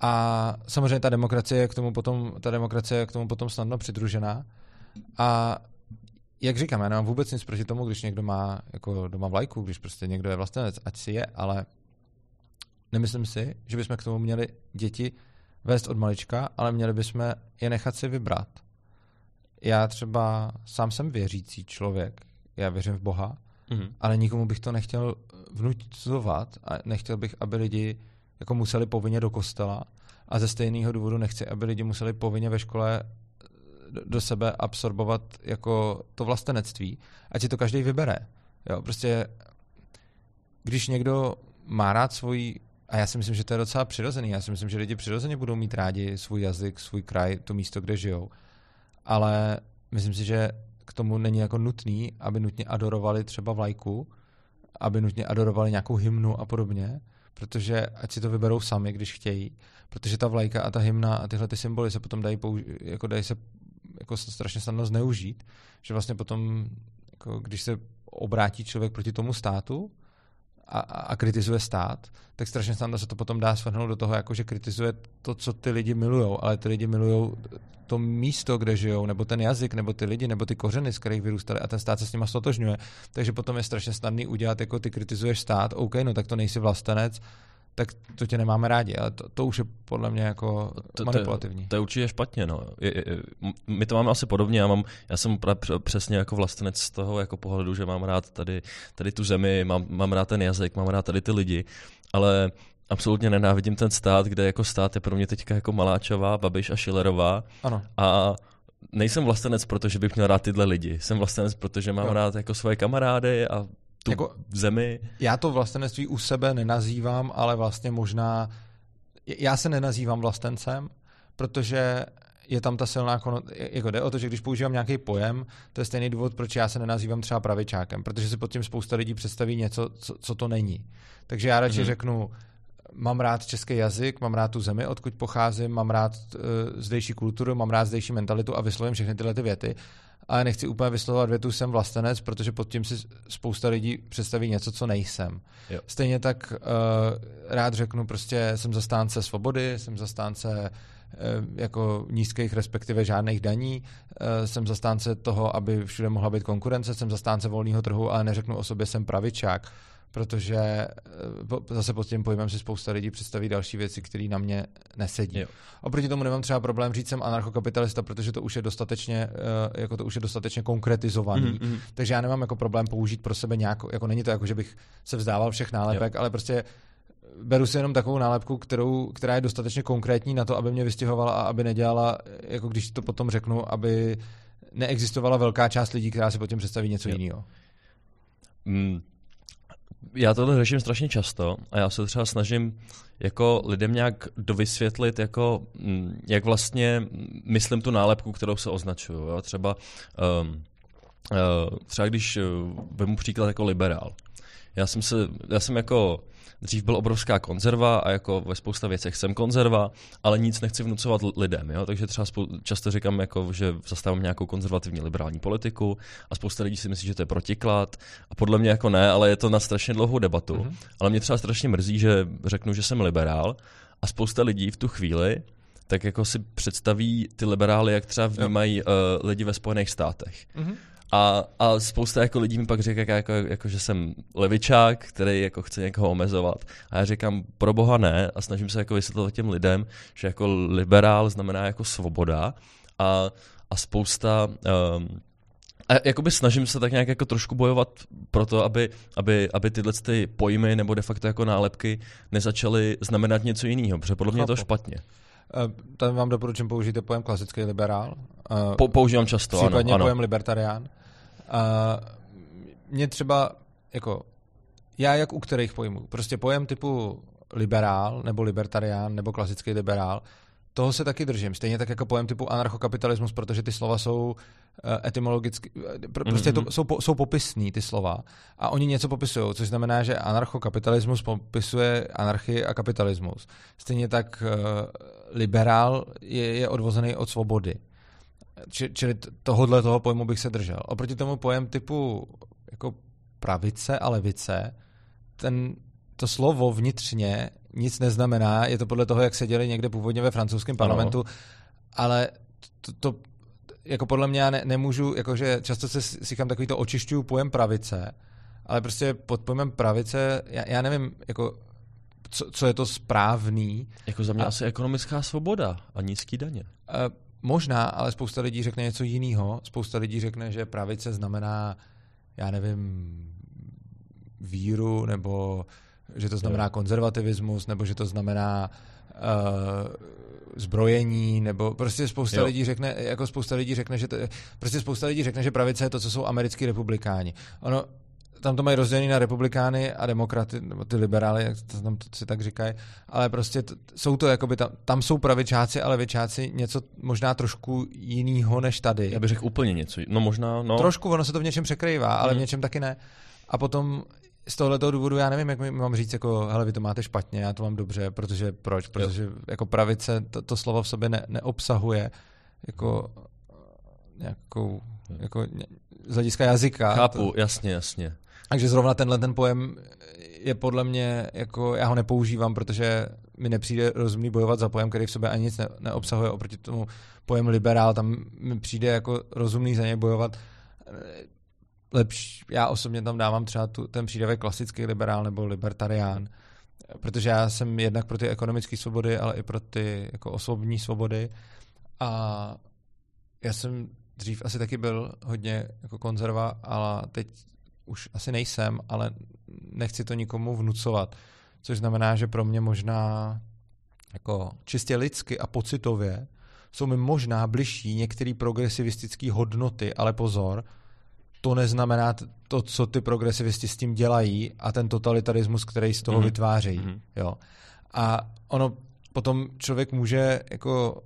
a samozřejmě ta demokracie je k tomu potom, ta demokracie je k tomu potom snadno přidružená. A jak říkám, já nemám vůbec nic proti tomu, když někdo má jako doma vlajku, když prostě někdo je vlastenec, ať si je, ale nemyslím si, že bychom k tomu měli děti vést od malička, ale měli bychom je nechat si vybrat. Já třeba sám jsem věřící člověk, já věřím v Boha, mm-hmm. ale nikomu bych to nechtěl vnucovat a nechtěl bych, aby lidi jako museli povinně do kostela a ze stejného důvodu nechci, aby lidi museli povinně ve škole do sebe absorbovat jako to vlastenectví, ať si to každý vybere. Jo, prostě když někdo má rád svůj, a já si myslím, že to je docela přirozený, já si myslím, že lidi přirozeně budou mít rádi svůj jazyk, svůj kraj, to místo, kde žijou, ale myslím si, že k tomu není jako nutný, aby nutně adorovali třeba vlajku, aby nutně adorovali nějakou hymnu a podobně, protože ať si to vyberou sami, když chtějí, protože ta vlajka a ta hymna a tyhle ty symboly se potom dají, použi- jako dají se jako strašně snadno zneužít, že vlastně potom, jako když se obrátí člověk proti tomu státu a, a kritizuje stát, tak strašně snadno se to potom dá svrhnout do toho, jako že kritizuje to, co ty lidi milujou, ale ty lidi milujou to místo, kde žijou, nebo ten jazyk, nebo ty lidi, nebo ty kořeny, z kterých vyrůstali a ten stát se s nima stotožňuje. Takže potom je strašně snadný udělat, jako ty kritizuješ stát, OK, no tak to nejsi vlastenec, tak to tě nemáme rádi, ale to, to už je podle mě jako to, manipulativní. To, to je určitě špatně, no. Je, je, my to máme asi podobně, já, mám, já jsem přesně jako vlastenec z toho jako pohledu, že mám rád tady, tady tu zemi, mám, mám rád ten jazyk, mám rád tady ty lidi, ale absolutně nenávidím ten stát, kde jako stát je pro mě teďka jako Maláčová, Babiš a Šilerová. Ano. A nejsem vlastenec, protože bych měl rád tyhle lidi. Jsem vlastenec, protože mám jo. rád jako svoje kamarády a tu jako, zemi. Já to vlastenectví u sebe nenazývám, ale vlastně možná, já se nenazývám vlastencem, protože je tam ta silná kono... jako jde o to, že když používám nějaký pojem, to je stejný důvod, proč já se nenazývám třeba pravičákem, protože si pod tím spousta lidí představí něco, co, co to není. Takže já radši mm-hmm. řeknu, mám rád český jazyk, mám rád tu zemi, odkud pocházím, mám rád uh, zdejší kulturu, mám rád zdejší mentalitu a vyslovím všechny tyhle ty věty ale nechci úplně vyslovovat větu jsem vlastenec, protože pod tím si spousta lidí představí něco, co nejsem. Jo. Stejně tak uh, rád řeknu prostě jsem zastánce svobody, jsem zastánce uh, jako nízkých, respektive žádných daní, jsem zastánce toho, aby všude mohla být konkurence, jsem zastánce volného trhu, ale neřeknu o sobě jsem pravičák protože eh, zase pod tím pojmem si spousta lidí představí další věci, které na mě nesedí. Jo. Oproti tomu nemám třeba problém říct jsem anarchokapitalista, protože to už je dostatečně, eh, jako to už je dostatečně konkretizovaný, mm-hmm. takže já nemám jako problém použít pro sebe nějak, jako není to jako, že bych se vzdával všech nálepek, jo. ale prostě beru si jenom takovou nálepku, kterou, která je dostatečně konkrétní na to, aby mě vystihovala a aby nedělala, jako když to potom řeknu, aby neexistovala velká část lidí, která si potom představí něco jiného. Mm, já tohle řeším strašně často a já se třeba snažím jako lidem nějak dovysvětlit, jako, mm, jak vlastně myslím tu nálepku, kterou se označuju. Jo? Třeba, um, uh, třeba když uh, vemu příklad jako liberál. Já jsem, se, já jsem jako dřív byl obrovská konzerva a jako ve spousta věcech jsem konzerva, ale nic nechci vnucovat lidem, jo? takže třeba spou- často říkám, jako, že zastávám nějakou konzervativní liberální politiku a spousta lidí si myslí, že to je protiklad a podle mě jako ne, ale je to na strašně dlouhou debatu. Mm-hmm. Ale mě třeba strašně mrzí, že řeknu, že jsem liberál a spousta lidí v tu chvíli tak jako si představí ty liberály, jak třeba vnímají uh, lidi ve Spojených státech. Mm-hmm. A, a spousta jako lidí mi pak říká, jako, jako, že jsem levičák, který jako chce někoho omezovat. A já říkám, pro boha ne, a snažím se jako vysvětlovat těm lidem, že jako liberál znamená jako svoboda a, a spousta... Um, a jakoby snažím se tak nějak jako trošku bojovat pro to, aby, aby, aby tyhle ty pojmy nebo de facto jako nálepky nezačaly znamenat něco jiného, protože podle mě je to špatně. Uh, tam vám doporučím použít pojem klasický liberál. Uh, po, používám často, Případně ano, pojem libertarián. A mě třeba, jako, já jak u kterých pojmů, prostě pojem typu liberál, nebo libertarián, nebo klasický liberál, toho se taky držím. Stejně tak jako pojem typu anarchokapitalismus, protože ty slova jsou eh, etymologicky, eh, prostě to, mhm. jsou, jsou popisný ty slova a oni něco popisují, což znamená, že anarchokapitalismus popisuje anarchii a kapitalismus. Stejně tak uh, liberál je, je odvozený od svobody. Či, čili tohohle toho pojmu bych se držel. Oproti tomu pojem typu jako pravice a levice, ten, to slovo vnitřně nic neznamená, je to podle toho, jak se děli někde původně ve francouzském parlamentu, ano. ale to, to jako podle mě já ne, nemůžu, jakože často se říkám takový to očišťuju pojem pravice, ale prostě pod pojmem pravice, já, já nevím, jako co, co je to správný. Jako za mě a, asi ekonomická svoboda a nízký daně. Uh, Možná, ale spousta lidí řekne něco jiného. Spousta lidí řekne, že pravice znamená, já nevím, víru, nebo že to znamená konzervativismus, nebo že to znamená uh, zbrojení, nebo prostě spousta jo. lidí řekne, jako spousta lidí řekne, že to, prostě spousta lidí řekne, že pravice je to, co jsou americký republikáni. Ono, tam to mají rozdělený na republikány a demokraty, nebo ty liberály, jak to tam to si tak říkají, ale prostě t- jsou to jakoby, tam, tam jsou pravičáci a levičáci něco možná trošku jiného než tady. Já bych řekl úplně něco, no možná, no. Trošku, ono se to v něčem překrývá, ale mm. v něčem taky ne. A potom z tohoto důvodu já nevím, jak mi mám říct, jako, hele, vy to máte špatně, já to mám dobře, protože proč? Protože jo. jako pravice to, to slovo v sobě ne, neobsahuje jako nějakou, jako z hlediska jazyka. Chápu, to, jasně, jasně. Takže zrovna tenhle ten pojem je podle mě, jako já ho nepoužívám, protože mi nepřijde rozumný bojovat za pojem, který v sobě ani nic ne, neobsahuje oproti tomu pojem liberál, tam mi přijde jako rozumný za něj bojovat. Lepší, já osobně tam dávám třeba tu, ten přídavek klasický liberál nebo libertarián, protože já jsem jednak pro ty ekonomické svobody, ale i pro ty jako osobní svobody a já jsem dřív asi taky byl hodně jako konzerva, ale teď už asi nejsem, ale nechci to nikomu vnucovat. Což znamená, že pro mě možná jako čistě lidsky a pocitově jsou mi možná bližší některé progresivistické hodnoty, ale pozor, to neznamená to, co ty progresivisti s tím dělají a ten totalitarismus, který z toho mm-hmm. vytvářejí. Mm-hmm. Jo. A ono potom člověk může jako,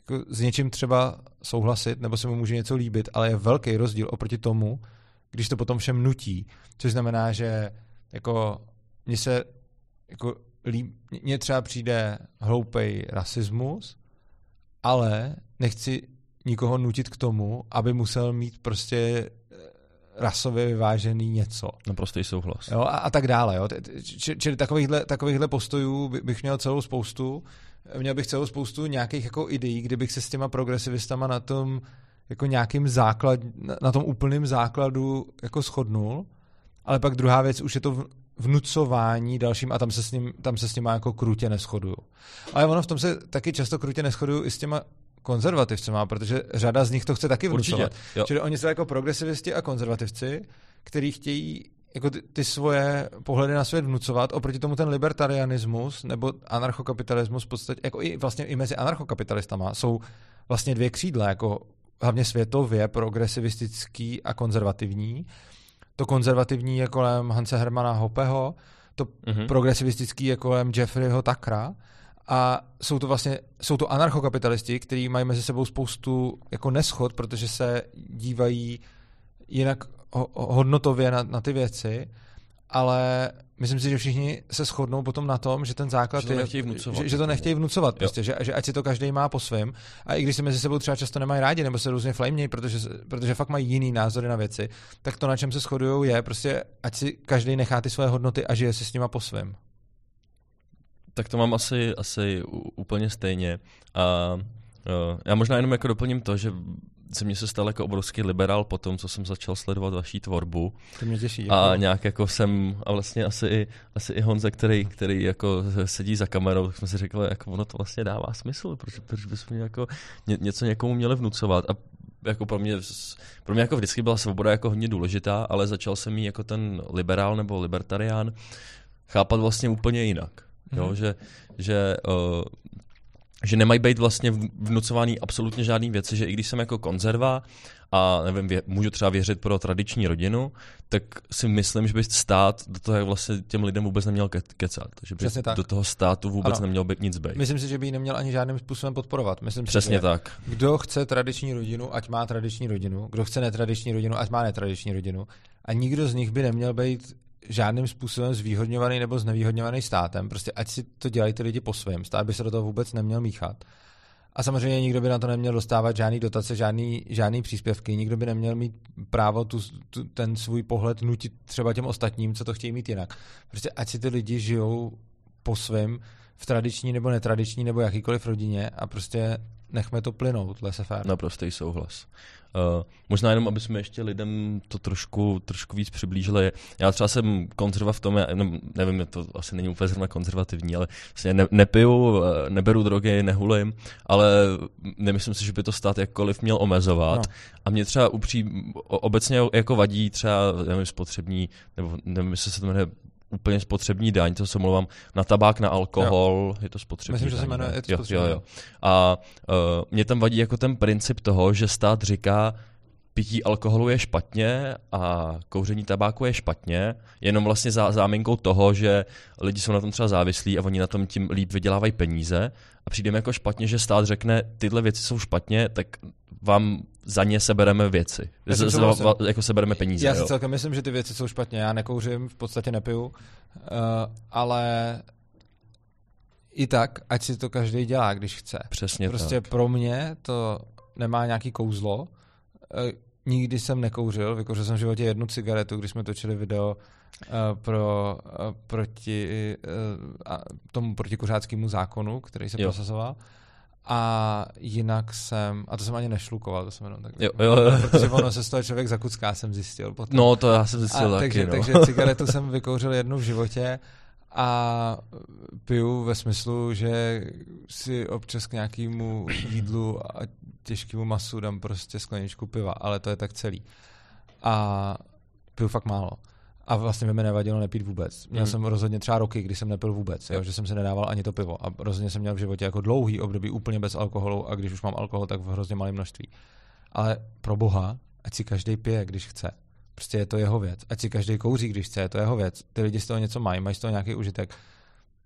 jako s něčím třeba souhlasit, nebo se mu může něco líbit, ale je velký rozdíl oproti tomu, když to potom všem nutí. Což znamená, že jako mně se jako líb, mně třeba přijde hloupej rasismus, ale nechci nikoho nutit k tomu, aby musel mít prostě eh, rasově vyvážený něco. Naprostý souhlas. Jo, a, a tak dále. Jo. Č, čili takovýchhle, takovýchhle postojů bych měl celou spoustu. Měl bych celou spoustu nějakých jako ideí, kdybych se s těma progresivistama na tom jako nějakým základ, na tom úplném základu jako shodnul, ale pak druhá věc už je to vnucování dalším a tam se s ním, tam se s nima jako krutě neschoduju. Ale ono v tom se taky často krutě neschoduju i s těma konzervativcema, protože řada z nich to chce taky vnucovat. Určitě, Čili oni jsou jako progresivisti a konzervativci, kteří chtějí jako ty, ty svoje pohledy na svět vnucovat, oproti tomu ten libertarianismus nebo anarchokapitalismus v podstatě, jako i vlastně i mezi anarchokapitalistama jsou vlastně dvě křídla, jako hlavně světově progresivistický a konzervativní. To konzervativní je kolem Hanse Hermana Hopeho, to mm-hmm. progresivistický je kolem Jeffreyho Takra a jsou to vlastně, jsou to anarchokapitalisti, kteří mají mezi sebou spoustu jako neschod, protože se dívají jinak hodnotově na, na ty věci, ale myslím si, že všichni se shodnou potom na tom, že ten základ že to je, nechtějí vnucovat, že, že to nechtějí vnucovat, prostě, že, že ať si to každý má po svém. A i když se mezi sebou třeba často nemají rádi, nebo se různě flamenějí, protože, protože fakt mají jiný názory na věci, tak to, na čem se shodují, je prostě, ať si každý nechá ty své hodnoty a žije si s nima po svém. Tak to mám asi, asi úplně stejně. A uh, já možná jenom jako doplním to, že se mě se stal jako obrovský liberál po tom, co jsem začal sledovat vaší tvorbu. To mě těší. A nějak jako jsem, a vlastně asi i, asi i Honza, který, který jako sedí za kamerou, tak jsme si řekli, jako ono to vlastně dává smysl, proč, proč bychom jako ně, něco někomu měli vnucovat. A jako pro mě, pro mě jako vždycky byla svoboda jako hodně důležitá, ale začal jsem jí jako ten liberál nebo libertarián chápat vlastně úplně jinak. Mm-hmm. Jo, mhm. že, že uh, že nemají být vlastně vnucovaný absolutně žádný věci, že i když jsem jako konzerva a nevím, vě, můžu třeba věřit pro tradiční rodinu, tak si myslím, že by stát do toho vlastně těm lidem vůbec neměl ke- kecat. Že by Přesně tak. do toho státu vůbec ano. neměl být nic být. Myslím si, že by ji neměl ani žádným způsobem podporovat. Myslím Přesně si, že tak. Kdo chce tradiční rodinu, ať má tradiční rodinu. Kdo chce netradiční rodinu, ať má netradiční rodinu. A nikdo z nich by neměl být žádným způsobem zvýhodňovaný nebo znevýhodňovaný státem. Prostě ať si to dělají ty lidi po svém. Stát by se do toho vůbec neměl míchat. A samozřejmě nikdo by na to neměl dostávat žádný dotace, žádný, žádný příspěvky, nikdo by neměl mít právo tu, tu, ten svůj pohled nutit třeba těm ostatním, co to chtějí mít jinak. Prostě ať si ty lidi žijou po svém, v tradiční nebo netradiční nebo jakýkoliv rodině a prostě nechme to plynout, laissez-faire. Naprostý souhlas. Uh, možná jenom, aby jsme ještě lidem to trošku, trošku víc přiblížili. Já třeba jsem konzerva v tom, já, no, nevím, to asi není úplně zrovna konzervativní, ale vlastně ne, nepiju, eh, neberu drogy, nehulím, ale nemyslím si, že by to stát jakkoliv měl omezovat. No. A mě třeba upří, obecně jako vadí třeba, nevím, spotřební, nebo nevím, jestli se to jmenuje úplně spotřební daň, to se mluvám, na tabák, na alkohol, jo. je to spotřební Myslím, daň. že se jmenuje, je to jo, jo, jo. A uh, mě tam vadí jako ten princip toho, že stát říká, pití alkoholu je špatně a kouření tabáku je špatně, jenom vlastně za záminkou toho, že lidi jsou na tom třeba závislí a oni na tom tím líp vydělávají peníze a přijde jako špatně, že stát řekne, tyhle věci jsou špatně, tak vám za ně sebereme věci. Z, z, va, jako sebereme peníze. Já si jo. celkem myslím, že ty věci jsou špatně. Já nekouřím, v podstatě nepiju, uh, ale i tak, ať si to každý dělá, když chce. Přesně Prostě tak. pro mě to nemá nějaký kouzlo. E, nikdy jsem nekouřil, vykouřil jsem v životě jednu cigaretu, když jsme točili video e, pro, e, proti, tomu protikuřáckému zákonu, který se jo. prosazoval. A jinak jsem, a to jsem ani nešlukoval, to jsem jenom tak, jo, jo, jo. protože ono se z toho člověk zakucká, jsem zjistil potom. No, to já jsem zjistil a, taky, takže, no. takže cigaretu jsem vykouřil jednou v životě a piju ve smyslu, že si občas k nějakému jídlu a těžkému masu dám prostě skleničku piva, ale to je tak celý. A piju fakt málo. A vlastně mi nevadilo nepít vůbec. Měl mm. jsem rozhodně třeba roky, kdy jsem nepil vůbec, jo, že jsem se nedával ani to pivo. A rozhodně jsem měl v životě jako dlouhý období úplně bez alkoholu a když už mám alkohol, tak v hrozně malém množství. Ale pro boha, ať si každý pije, když chce. Prostě je to jeho věc. Ať si každý kouří, když chce, je to jeho věc. Ty lidi z toho něco mají, mají z toho nějaký užitek.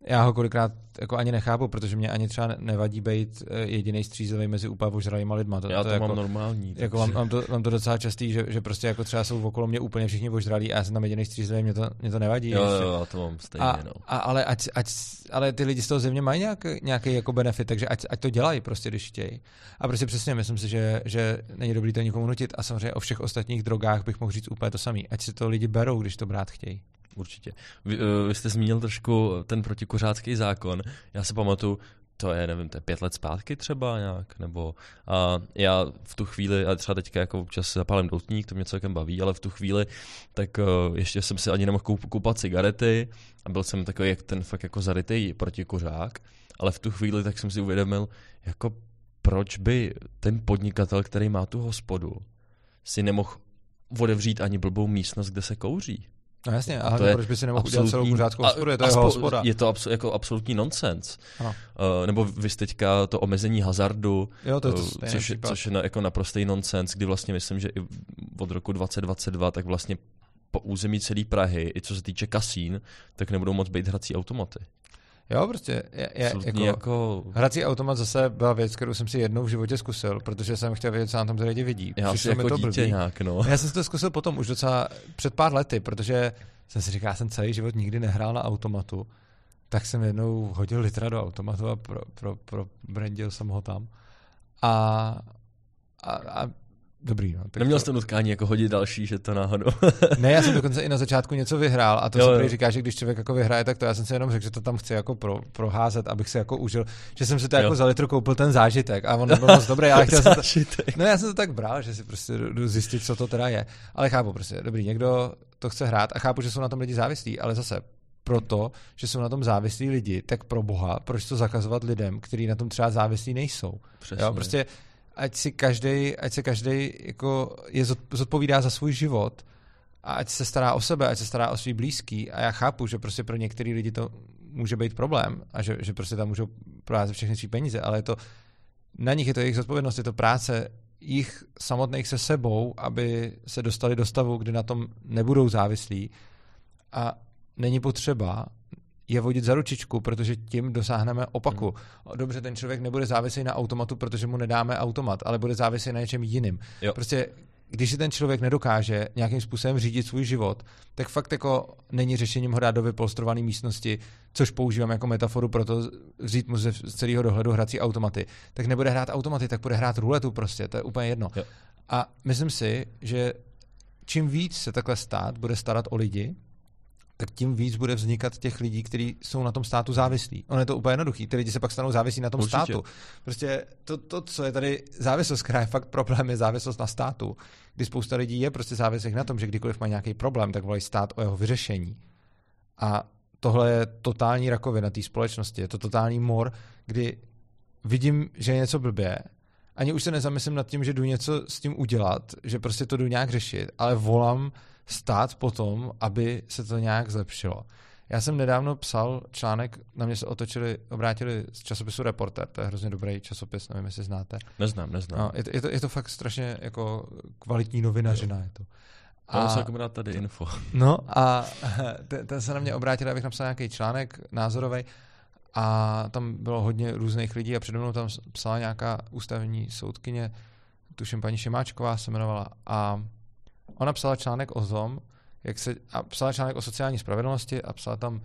Já ho kolikrát jako ani nechápu, protože mě ani třeba nevadí být eh, jediný střízlivý mezi úplně ožralýma lidma. To, Já to, to jako, mám normální. Jako mám, mám, to, mám, to, docela častý, že, že, prostě jako třeba jsou okolo mě úplně všichni ožralí a já jsem tam jediný střízlivý, mě to, mě to nevadí. Jo, ještě. jo, já to mám stejně. A, no. a, ale, ať, ať, ale ty lidi z toho země mají nějaký, nějaký jako benefit, takže ať, ať to dělají prostě, když chtějí. A prostě přesně myslím si, že, že není dobrý to nikomu nutit a samozřejmě o všech ostatních drogách bych mohl říct úplně to samé. Ať si to lidi berou, když to brát chtějí určitě. Vy, uh, vy jste zmínil trošku ten protikuřácký zákon. Já si pamatuju, to je, nevím, to je pět let zpátky třeba nějak, nebo a já v tu chvíli, a třeba teďka jako občas zapálím doutník, to mě celkem baví, ale v tu chvíli, tak uh, ještě jsem si ani nemohl koup, koupat cigarety a byl jsem takový jak ten fakt jako zarytý protikuřák, ale v tu chvíli tak jsem si uvědomil, jako proč by ten podnikatel, který má tu hospodu, si nemohl odevřít ani blbou místnost, kde se kouří. No jasně, a to je proč by si nemohl udělat celou kuřáckou hospodu, je to jeho hospoda. Je to abso, jako absolutní nonsens. Uh, nebo vy jste teďka to omezení hazardu, jo, to je to uh, což, což je na, jako naprostý nonsens, kdy vlastně myslím, že i od roku 2022 tak vlastně po území celé Prahy, i co se týče kasín, tak nebudou moc být hrací automaty. Jo, prostě je, je, jako, jako... Hrací automat zase byla věc, kterou jsem si jednou v životě zkusil, protože jsem chtěl vědět, co na tom ty lidi vidí. Já si jako to dítě blbý. nějak, no. Já jsem si to zkusil potom, už docela před pár lety, protože jsem si říkal, já jsem celý život nikdy nehrál na automatu, tak jsem jednou hodil litra do automatu a pro, pro, pro brandil jsem ho tam. A, a, a Dobrý, no. Tak Neměl to... jsi to nutkání jako hodit další, že to náhodou. [LAUGHS] ne, já jsem dokonce i na začátku něco vyhrál a to jo, se říká, že když člověk jako vyhraje, tak to já jsem si jenom řekl, že to tam chci jako pro, proházet, abych si jako užil, že jsem si to jo. jako za litru koupil ten zážitek a on byl moc dobrý, ale [LAUGHS] chtěl jsem to, No já jsem to tak bral, že si prostě jdu zjistit, co to teda je. Ale chápu prostě, dobrý, někdo to chce hrát a chápu, že jsou na tom lidi závislí, ale zase proto, že jsou na tom závislí lidi, tak pro boha, proč to zakazovat lidem, kteří na tom třeba závislí nejsou. Přesně. Jo, prostě ať si každý, ať se každý jako je zodpovídá za svůj život a ať se stará o sebe, ať se stará o svý blízký. A já chápu, že prostě pro některý lidi to může být problém a že, že prostě tam můžou provázet všechny svý peníze, ale je to na nich je to jejich zodpovědnost, je to práce jich samotných se sebou, aby se dostali do stavu, kdy na tom nebudou závislí. A není potřeba je vodit za ručičku, protože tím dosáhneme opaku. Hmm. Dobře, ten člověk nebude závislý na automatu, protože mu nedáme automat, ale bude závislý na něčem jiným. Jo. Prostě když si ten člověk nedokáže nějakým způsobem řídit svůj život, tak fakt jako není řešením ho dát do vypolstrované místnosti, což používám jako metaforu pro to vzít mu ze celého dohledu hrací automaty. Tak nebude hrát automaty, tak bude hrát ruletu prostě, to je úplně jedno. Jo. A myslím si, že čím víc se takhle stát bude starat o lidi, tak tím víc bude vznikat těch lidí, kteří jsou na tom státu závislí. Ono je to úplně jednoduchý. Ty lidi se pak stanou závislí na tom Určitě. státu. Prostě to, to, co je tady závislost, která je [LAUGHS] fakt problém, je závislost na státu. Kdy spousta lidí je prostě závislých na tom, že kdykoliv mají nějaký problém, tak volají stát o jeho vyřešení. A tohle je totální rakovina té společnosti. Je to totální mor, kdy vidím, že je něco blbě, ani už se nezamyslím nad tím, že jdu něco s tím udělat, že prostě to jdu nějak řešit, ale volám stát potom, aby se to nějak zlepšilo. Já jsem nedávno psal článek, na mě se otočili, obrátili z časopisu Reporter, to je hrozně dobrý časopis, nevím, jestli znáte. Neznám, neznám. No, je, to, je, to, je to fakt strašně jako kvalitní novinařina. Je to. A se jako tady info. No a [LAUGHS] ten, ten se na mě obrátil, abych napsal nějaký článek názorový a tam bylo hodně různých lidí a přede mnou tam psala nějaká ústavní soudkyně, tuším paní Šimáčková se jmenovala a ona psala článek o tom, jak se, a psala článek o sociální spravedlnosti a psala tam,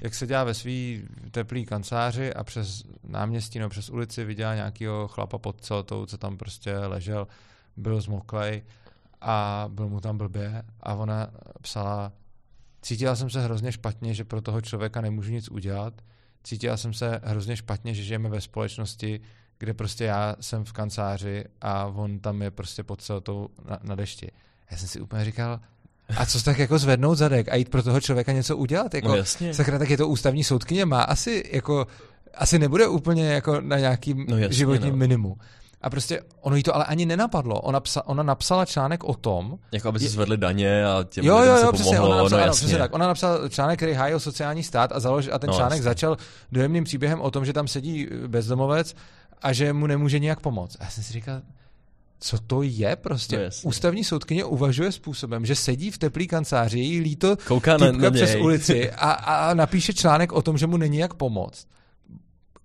jak se dělá ve svý teplý kanceláři a přes náměstí nebo přes ulici viděla nějakého chlapa pod celou, co tam prostě ležel, byl zmoklej a byl mu tam blbě a ona psala, cítila jsem se hrozně špatně, že pro toho člověka nemůžu nic udělat, cítila jsem se hrozně špatně, že žijeme ve společnosti, kde prostě já jsem v kanceláři a on tam je prostě pod celou na, na dešti. Já jsem si úplně říkal, a co tak jako zvednout zadek a jít pro toho člověka něco udělat? Jako, no jasně. Sakra, tak je to ústavní soudkyně, má asi jako asi nebude úplně jako na nějakým no jasně, životním no. minimu. A prostě ono jí to ale ani nenapadlo. Ona, psa, ona napsala článek o tom... Jako aby se zvedli daně a těm jo, jo, jo, se přesně, pomohlo. Ona napsala, no, přesně tak. Ona napsala článek, který hájil sociální stát a, založ, a ten no, článek jasně. začal dojemným příběhem o tom, že tam sedí bezdomovec a že mu nemůže nijak pomoct. A já jsem si říkal, co to je prostě? No, Ústavní soudkyně uvažuje způsobem, že sedí v teplý kanceláři, její líto Kouká na, na přes ulici a, a napíše článek o tom, že mu není jak pomoct.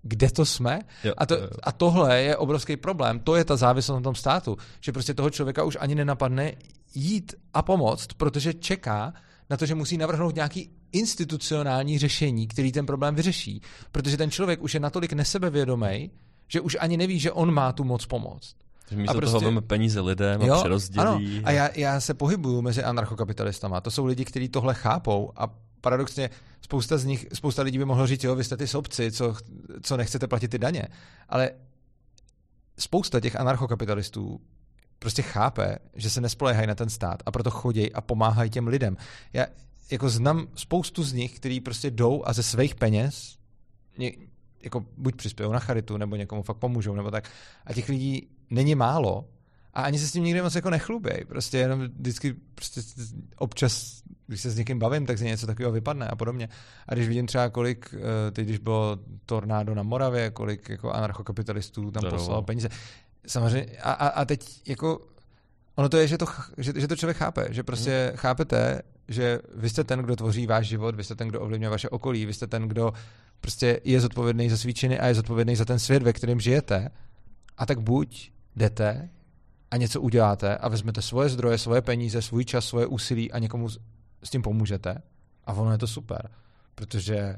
Kde to jsme? Jo, a, to, jo. a tohle je obrovský problém. To je ta závislost na tom státu. Že prostě toho člověka už ani nenapadne jít a pomoct, protože čeká na to, že musí navrhnout nějaký institucionální řešení, který ten problém vyřeší. Protože ten člověk už je natolik nesebevědomý, že už ani neví, že on má tu moc pomoct. Že místo a prostě, toho peníze lidem a jo, přerozdělí. Ano. A já, já se pohybuju mezi anarchokapitalistama. To jsou lidi, kteří tohle chápou a paradoxně spousta z nich, spousta lidí by mohlo říct, jo, vy jste ty sobci, co, co nechcete platit ty daně. Ale spousta těch anarchokapitalistů prostě chápe, že se nespoléhají na ten stát a proto chodí a pomáhají těm lidem. Já jako znám spoustu z nich, kteří prostě jdou a ze svých peněz ně, jako buď přispějou na charitu, nebo někomu fakt pomůžou, nebo tak. A těch lidí není málo a ani se s tím nikdy moc jako nechluběj. Prostě jenom vždycky prostě občas, když se s někým bavím, tak se něco takového vypadne a podobně. A když vidím třeba, kolik, eh, teď když bylo tornádo na Moravě, kolik jako anarchokapitalistů tam poslalo peníze. Samozřejmě, a, a, a teď jako Ono to je, že to, že, že to člověk chápe, že prostě hmm. chápete, že vy jste ten, kdo tvoří váš život, vy jste ten, kdo ovlivňuje vaše okolí, vy jste ten, kdo prostě je zodpovědný za svý činy a je zodpovědný za ten svět, ve kterém žijete. A tak buď jdete a něco uděláte a vezmete svoje zdroje, svoje peníze, svůj čas, svoje úsilí a někomu s tím pomůžete. A ono je to super, protože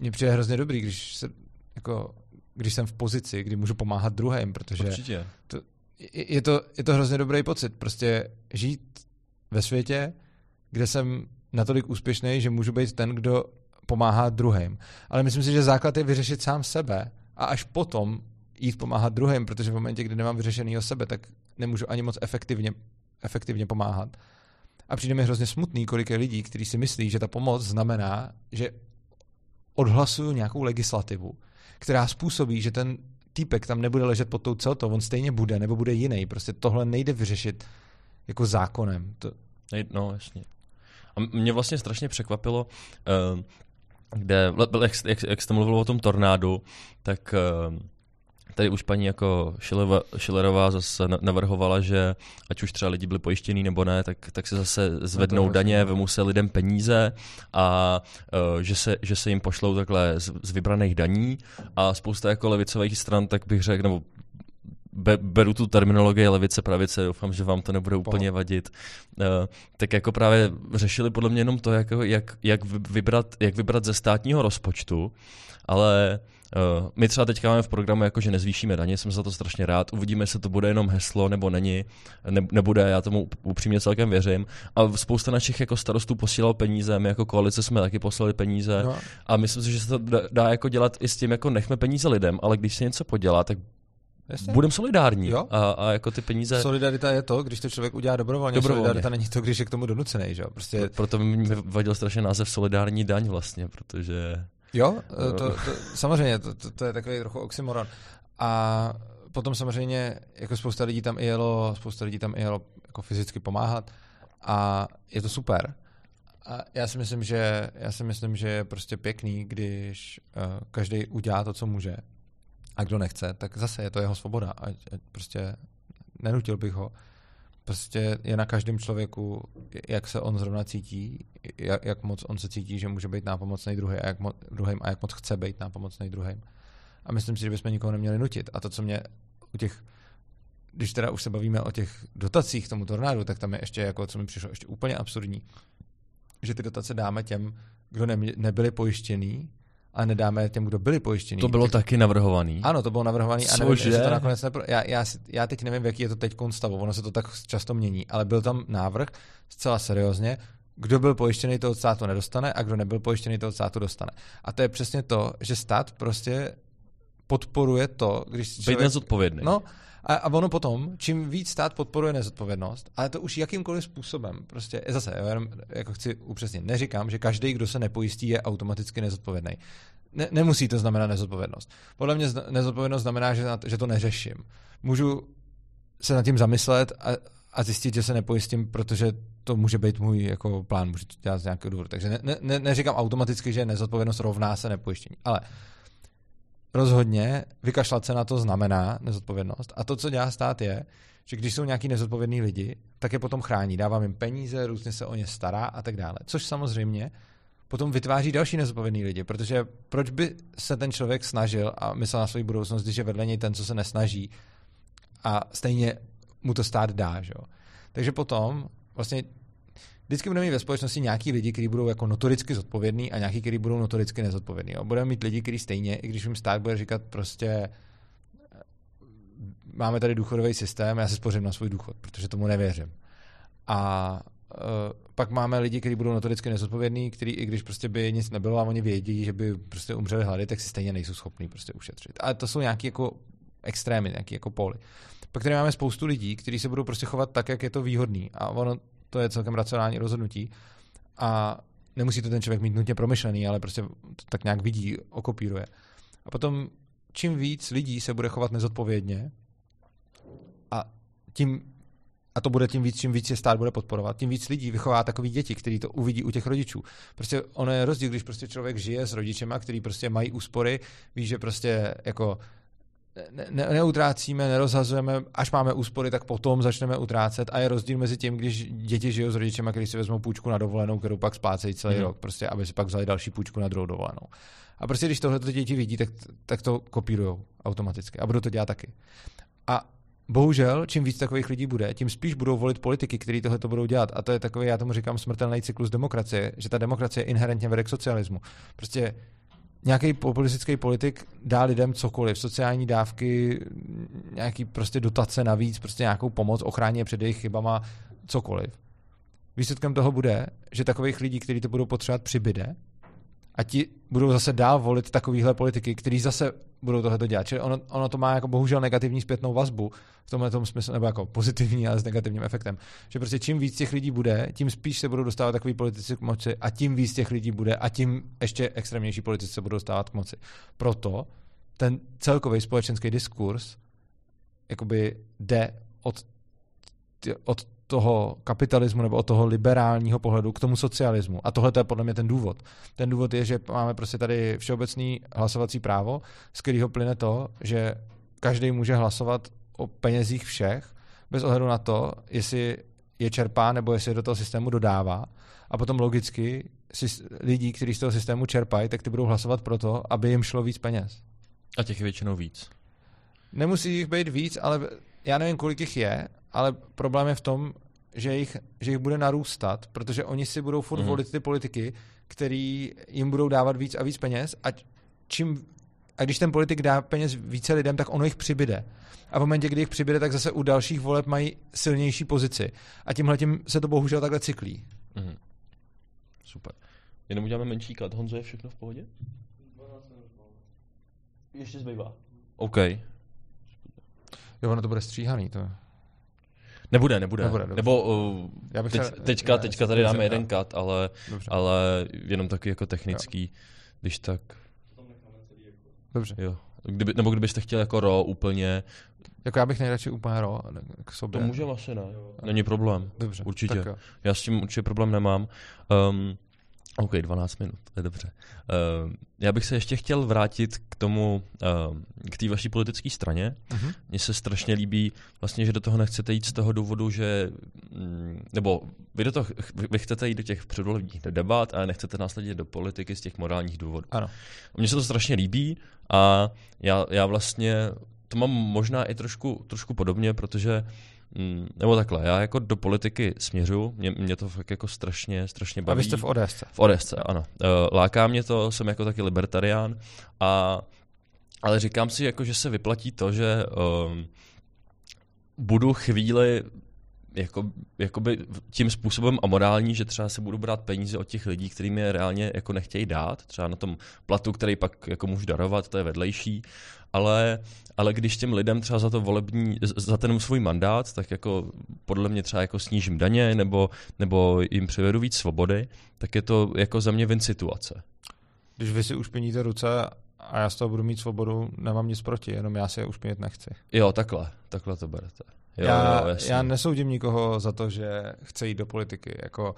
mně přijde hrozně dobrý, když se, jako, když jsem v pozici, kdy můžu pomáhat druhým, protože Určitě. To, je, to, je to hrozně dobrý pocit. Prostě žít ve světě, kde jsem natolik úspěšný, že můžu být ten, kdo pomáhá druhým. Ale myslím si, že základ je vyřešit sám sebe a až potom jít pomáhat druhým, protože v momentě, kdy nemám vyřešený sebe, tak nemůžu ani moc efektivně, efektivně pomáhat. A přijde mi hrozně smutný, kolik je lidí, kteří si myslí, že ta pomoc znamená, že odhlasuju nějakou legislativu, která způsobí, že ten týpek tam nebude ležet pod tou celtou, on stejně bude, nebo bude jiný. Prostě tohle nejde vyřešit jako zákonem. To... No, jasně. A mě vlastně strašně překvapilo, uh, kde, jak, jak, jak jste mluvil o tom tornádu, tak uh, tady už paní jako Šilerova, Šilerová zase navrhovala, že ať už třeba lidi byli pojištění nebo ne, tak, tak se zase zvednou no daně, vemu se lidem peníze a uh, že, se, že se jim pošlou takhle z, z vybraných daní. A spousta jako levicových stran, tak bych řekl, nebo be, beru tu terminologii levice, pravice, doufám, že vám to nebude úplně vadit, uh, tak jako právě řešili podle mě jenom to, jak, jak, jak, vybrat, jak vybrat ze státního rozpočtu, ale Uh, my třeba teď máme v programu, jako, že nezvýšíme daně, jsem za to strašně rád. Uvidíme, jestli to bude jenom heslo nebo není. Ne, nebude, já tomu upřímně celkem věřím. A spousta našich jako starostů posílal peníze, my jako koalice jsme taky poslali peníze. No. A myslím si, že se to dá, dá jako dělat i s tím, jako nechme peníze lidem, ale když se něco podělá, tak Budeme solidární. Jo? A, a, jako ty peníze... Solidarita je to, když to člověk udělá dobrovolně. dobrovolně. Solidarita není to, když je k tomu donucený. Že? Prostě... Pro, proto mi vadil strašně název solidární daň vlastně, protože... Jo, to, to, samozřejmě, to, to, to je takový trochu oxymoron. A potom samozřejmě jako spousta lidí tam i jelo, spousta lidí tam i jelo jako fyzicky pomáhat a je to super. A já si myslím, že, já si myslím, že je prostě pěkný, když uh, každý udělá to, co může. A kdo nechce, tak zase je to jeho svoboda. A, prostě nenutil bych ho. Prostě je na každém člověku, jak se on zrovna cítí, jak, jak moc on se cítí, že může být nápomocný druhý a jak mo, druhým a jak moc chce být nápomocný druhým. A myslím si, že bychom nikoho neměli nutit. A to, co mě u těch když teda už se bavíme o těch dotacích tomu tornádu, tak tam je ještě, jako, co mi přišlo ještě úplně absurdní, že ty dotace dáme těm, kdo ne, nebyli pojištění, a nedáme těm, kdo byli pojištění. To bylo tak, taky navrhovaný. Ano, to bylo navrhovaný a nevím, to nakonec nepro... já, já, já, teď nevím, jaký je to teď stavu, ono se to tak často mění, ale byl tam návrh zcela seriózně, kdo byl pojištěný, to od státu nedostane a kdo nebyl pojištěný, to od státu dostane. A to je přesně to, že stát prostě podporuje to, když člověk... Být nezodpovědný. No, a, a ono potom, čím víc stát podporuje nezodpovědnost, ale to už jakýmkoliv způsobem, prostě zase, já jenom jako chci upřesnit, neříkám, že každý, kdo se nepojistí, je automaticky nezodpovědný. Ne, nemusí to znamenat nezodpovědnost. Podle mě nezodpovědnost znamená, že, že to neřeším. Můžu se nad tím zamyslet a, a zjistit, že se nepojistím, protože to může být můj jako plán, můžu to dělat z nějakého důvodu. Takže ne, ne, neříkám automaticky, že nezodpovědnost rovná se nepojištění. Ale rozhodně vykašlat se na to znamená nezodpovědnost. A to, co dělá stát, je, že když jsou nějaký nezodpovědní lidi, tak je potom chrání, dává jim peníze, různě se o ně stará a tak dále. Což samozřejmě potom vytváří další nezodpovědný lidi, protože proč by se ten člověk snažil a myslel na svou budoucnost, když je vedle něj ten, co se nesnaží a stejně mu to stát dá. Že? Takže potom vlastně vždycky budeme mít ve společnosti nějaký lidi, kteří budou jako notoricky zodpovědní a nějaký, kteří budou notoricky nezodpovědní. Budeme mít lidi, kteří stejně, i když jim stát bude říkat prostě eh, máme tady důchodový systém, já si spořím na svůj důchod, protože tomu nevěřím. A uh, pak máme lidi, kteří budou notoricky nezodpovědní, kteří i když prostě by nic nebylo a oni vědí, že by prostě umřeli hlady, tak si stejně nejsou schopní prostě ušetřit. Ale to jsou nějaké jako extrémy, nějaké jako poli. Pak tady máme spoustu lidí, kteří se budou prostě chovat tak, jak je to výhodný. A ono to je celkem racionální rozhodnutí. A nemusí to ten člověk mít nutně promyšlený, ale prostě to tak nějak vidí, okopíruje. A potom čím víc lidí se bude chovat nezodpovědně a tím a to bude tím víc, čím víc je stát bude podporovat, tím víc lidí vychová takový děti, kteří to uvidí u těch rodičů. Prostě ono je rozdíl, když prostě člověk žije s rodičema, který prostě mají úspory, ví, že prostě jako ne, neutrácíme, nerozhazujeme, až máme úspory, tak potom začneme utrácet a je rozdíl mezi tím, když děti žijou s rodičem, když si vezmou půjčku na dovolenou, kterou pak splácejí celý mm. rok, prostě, aby si pak vzali další půjčku na druhou dovolenou. A prostě když tohle děti vidí, tak, tak to kopírují automaticky a budou to dělat taky. A bohužel, čím víc takových lidí bude, tím spíš budou volit politiky, kteří tohle to budou dělat. A to je takový, já tomu říkám, smrtelný cyklus demokracie, že ta demokracie inherentně vede k socialismu. Prostě nějaký populistický politik dá lidem cokoliv, sociální dávky, nějaký prostě dotace navíc, prostě nějakou pomoc, ochrání je před jejich chybama, cokoliv. Výsledkem toho bude, že takových lidí, kteří to budou potřebovat, přibyde a ti budou zase dál volit takovýhle politiky, kteří zase budou tohle dělat. Čili ono, ono, to má jako bohužel negativní zpětnou vazbu v tomhle tom smyslu, nebo jako pozitivní, ale s negativním efektem. Že prostě čím víc těch lidí bude, tím spíš se budou dostávat takový politici k moci a tím víc těch lidí bude a tím ještě extrémnější politici se budou dostávat k moci. Proto ten celkový společenský diskurs jakoby jde od, od toho kapitalismu nebo od toho liberálního pohledu k tomu socialismu. A tohle je podle mě ten důvod. Ten důvod je, že máme prostě tady všeobecný hlasovací právo, z kterého plyne to, že každý může hlasovat o penězích všech, bez ohledu na to, jestli je čerpá nebo jestli je do toho systému dodává. A potom logicky si lidi, kteří z toho systému čerpají, tak ty budou hlasovat pro to, aby jim šlo víc peněz. A těch je většinou víc. Nemusí jich být víc, ale já nevím, kolik jich je, ale problém je v tom, že jich, že jich bude narůstat, protože oni si budou furt mm. volit ty politiky, který jim budou dávat víc a víc peněz a čím a když ten politik dá peněz více lidem, tak ono jich přibyde. A v momentě, kdy jich přibyde, tak zase u dalších voleb mají silnější pozici. A tímhle tím se to bohužel takhle cyklí. Mm. Super. Jenom uděláme menší kat. Honzo, je všechno v pohodě? Ještě zbývá. OK. Jo, ono to bude stříhaný. To... Nebude, nebude. nebude Nebo uh, já bych teď, se, teďka, teďka tady dáme jeden kat, ale, ale jenom taky jako technický, jo. když tak... Dobře. Jo. Kdyby, nebo kdybyste chtěli jako ro úplně, Jako já bych nejradši úplně ro k sobě. To můžeme asi, ne? Není problém. Dobře. Určitě. Já s tím určitě problém nemám. Um, OK, 12 minut, to je dobře. Uh, já bych se ještě chtěl vrátit k tomu, uh, k té vaší politické straně. Mhm. Mně se strašně líbí vlastně, že do toho nechcete jít z toho důvodu, že, mm, nebo vy, do toho, vy- chcete jít do těch předvolebních debat a nechcete následně do politiky z těch morálních důvodů. Ano. Mně se to strašně líbí a já, já vlastně to mám možná i trošku, trošku podobně, protože mm, nebo takhle, já jako do politiky směřu, mě, mě to fakt jako strašně, strašně A baví. vy jste v ODSce. V Odesce, ano. Eh, Láká mě to, jsem jako taky libertarián, a, ale říkám si, jako, že se vyplatí to, že um, budu chvíli jako, jakoby tím způsobem amorální, že třeba se budu brát peníze od těch lidí, kterým je reálně jako nechtějí dát, třeba na tom platu, který pak jako můžu darovat, to je vedlejší, ale, ale když těm lidem třeba za to volební, za ten svůj mandát, tak jako podle mě třeba jako snížím daně nebo, nebo jim přivedu víc svobody, tak je to jako za mě win situace. Když vy si ušpiníte ruce a já z toho budu mít svobodu, nemám nic proti, jenom já si je ušpinit nechci. Jo, takhle, takhle to berete. Jo, já, jo, jasně. já nesoudím nikoho za to, že chce jít do politiky. Jako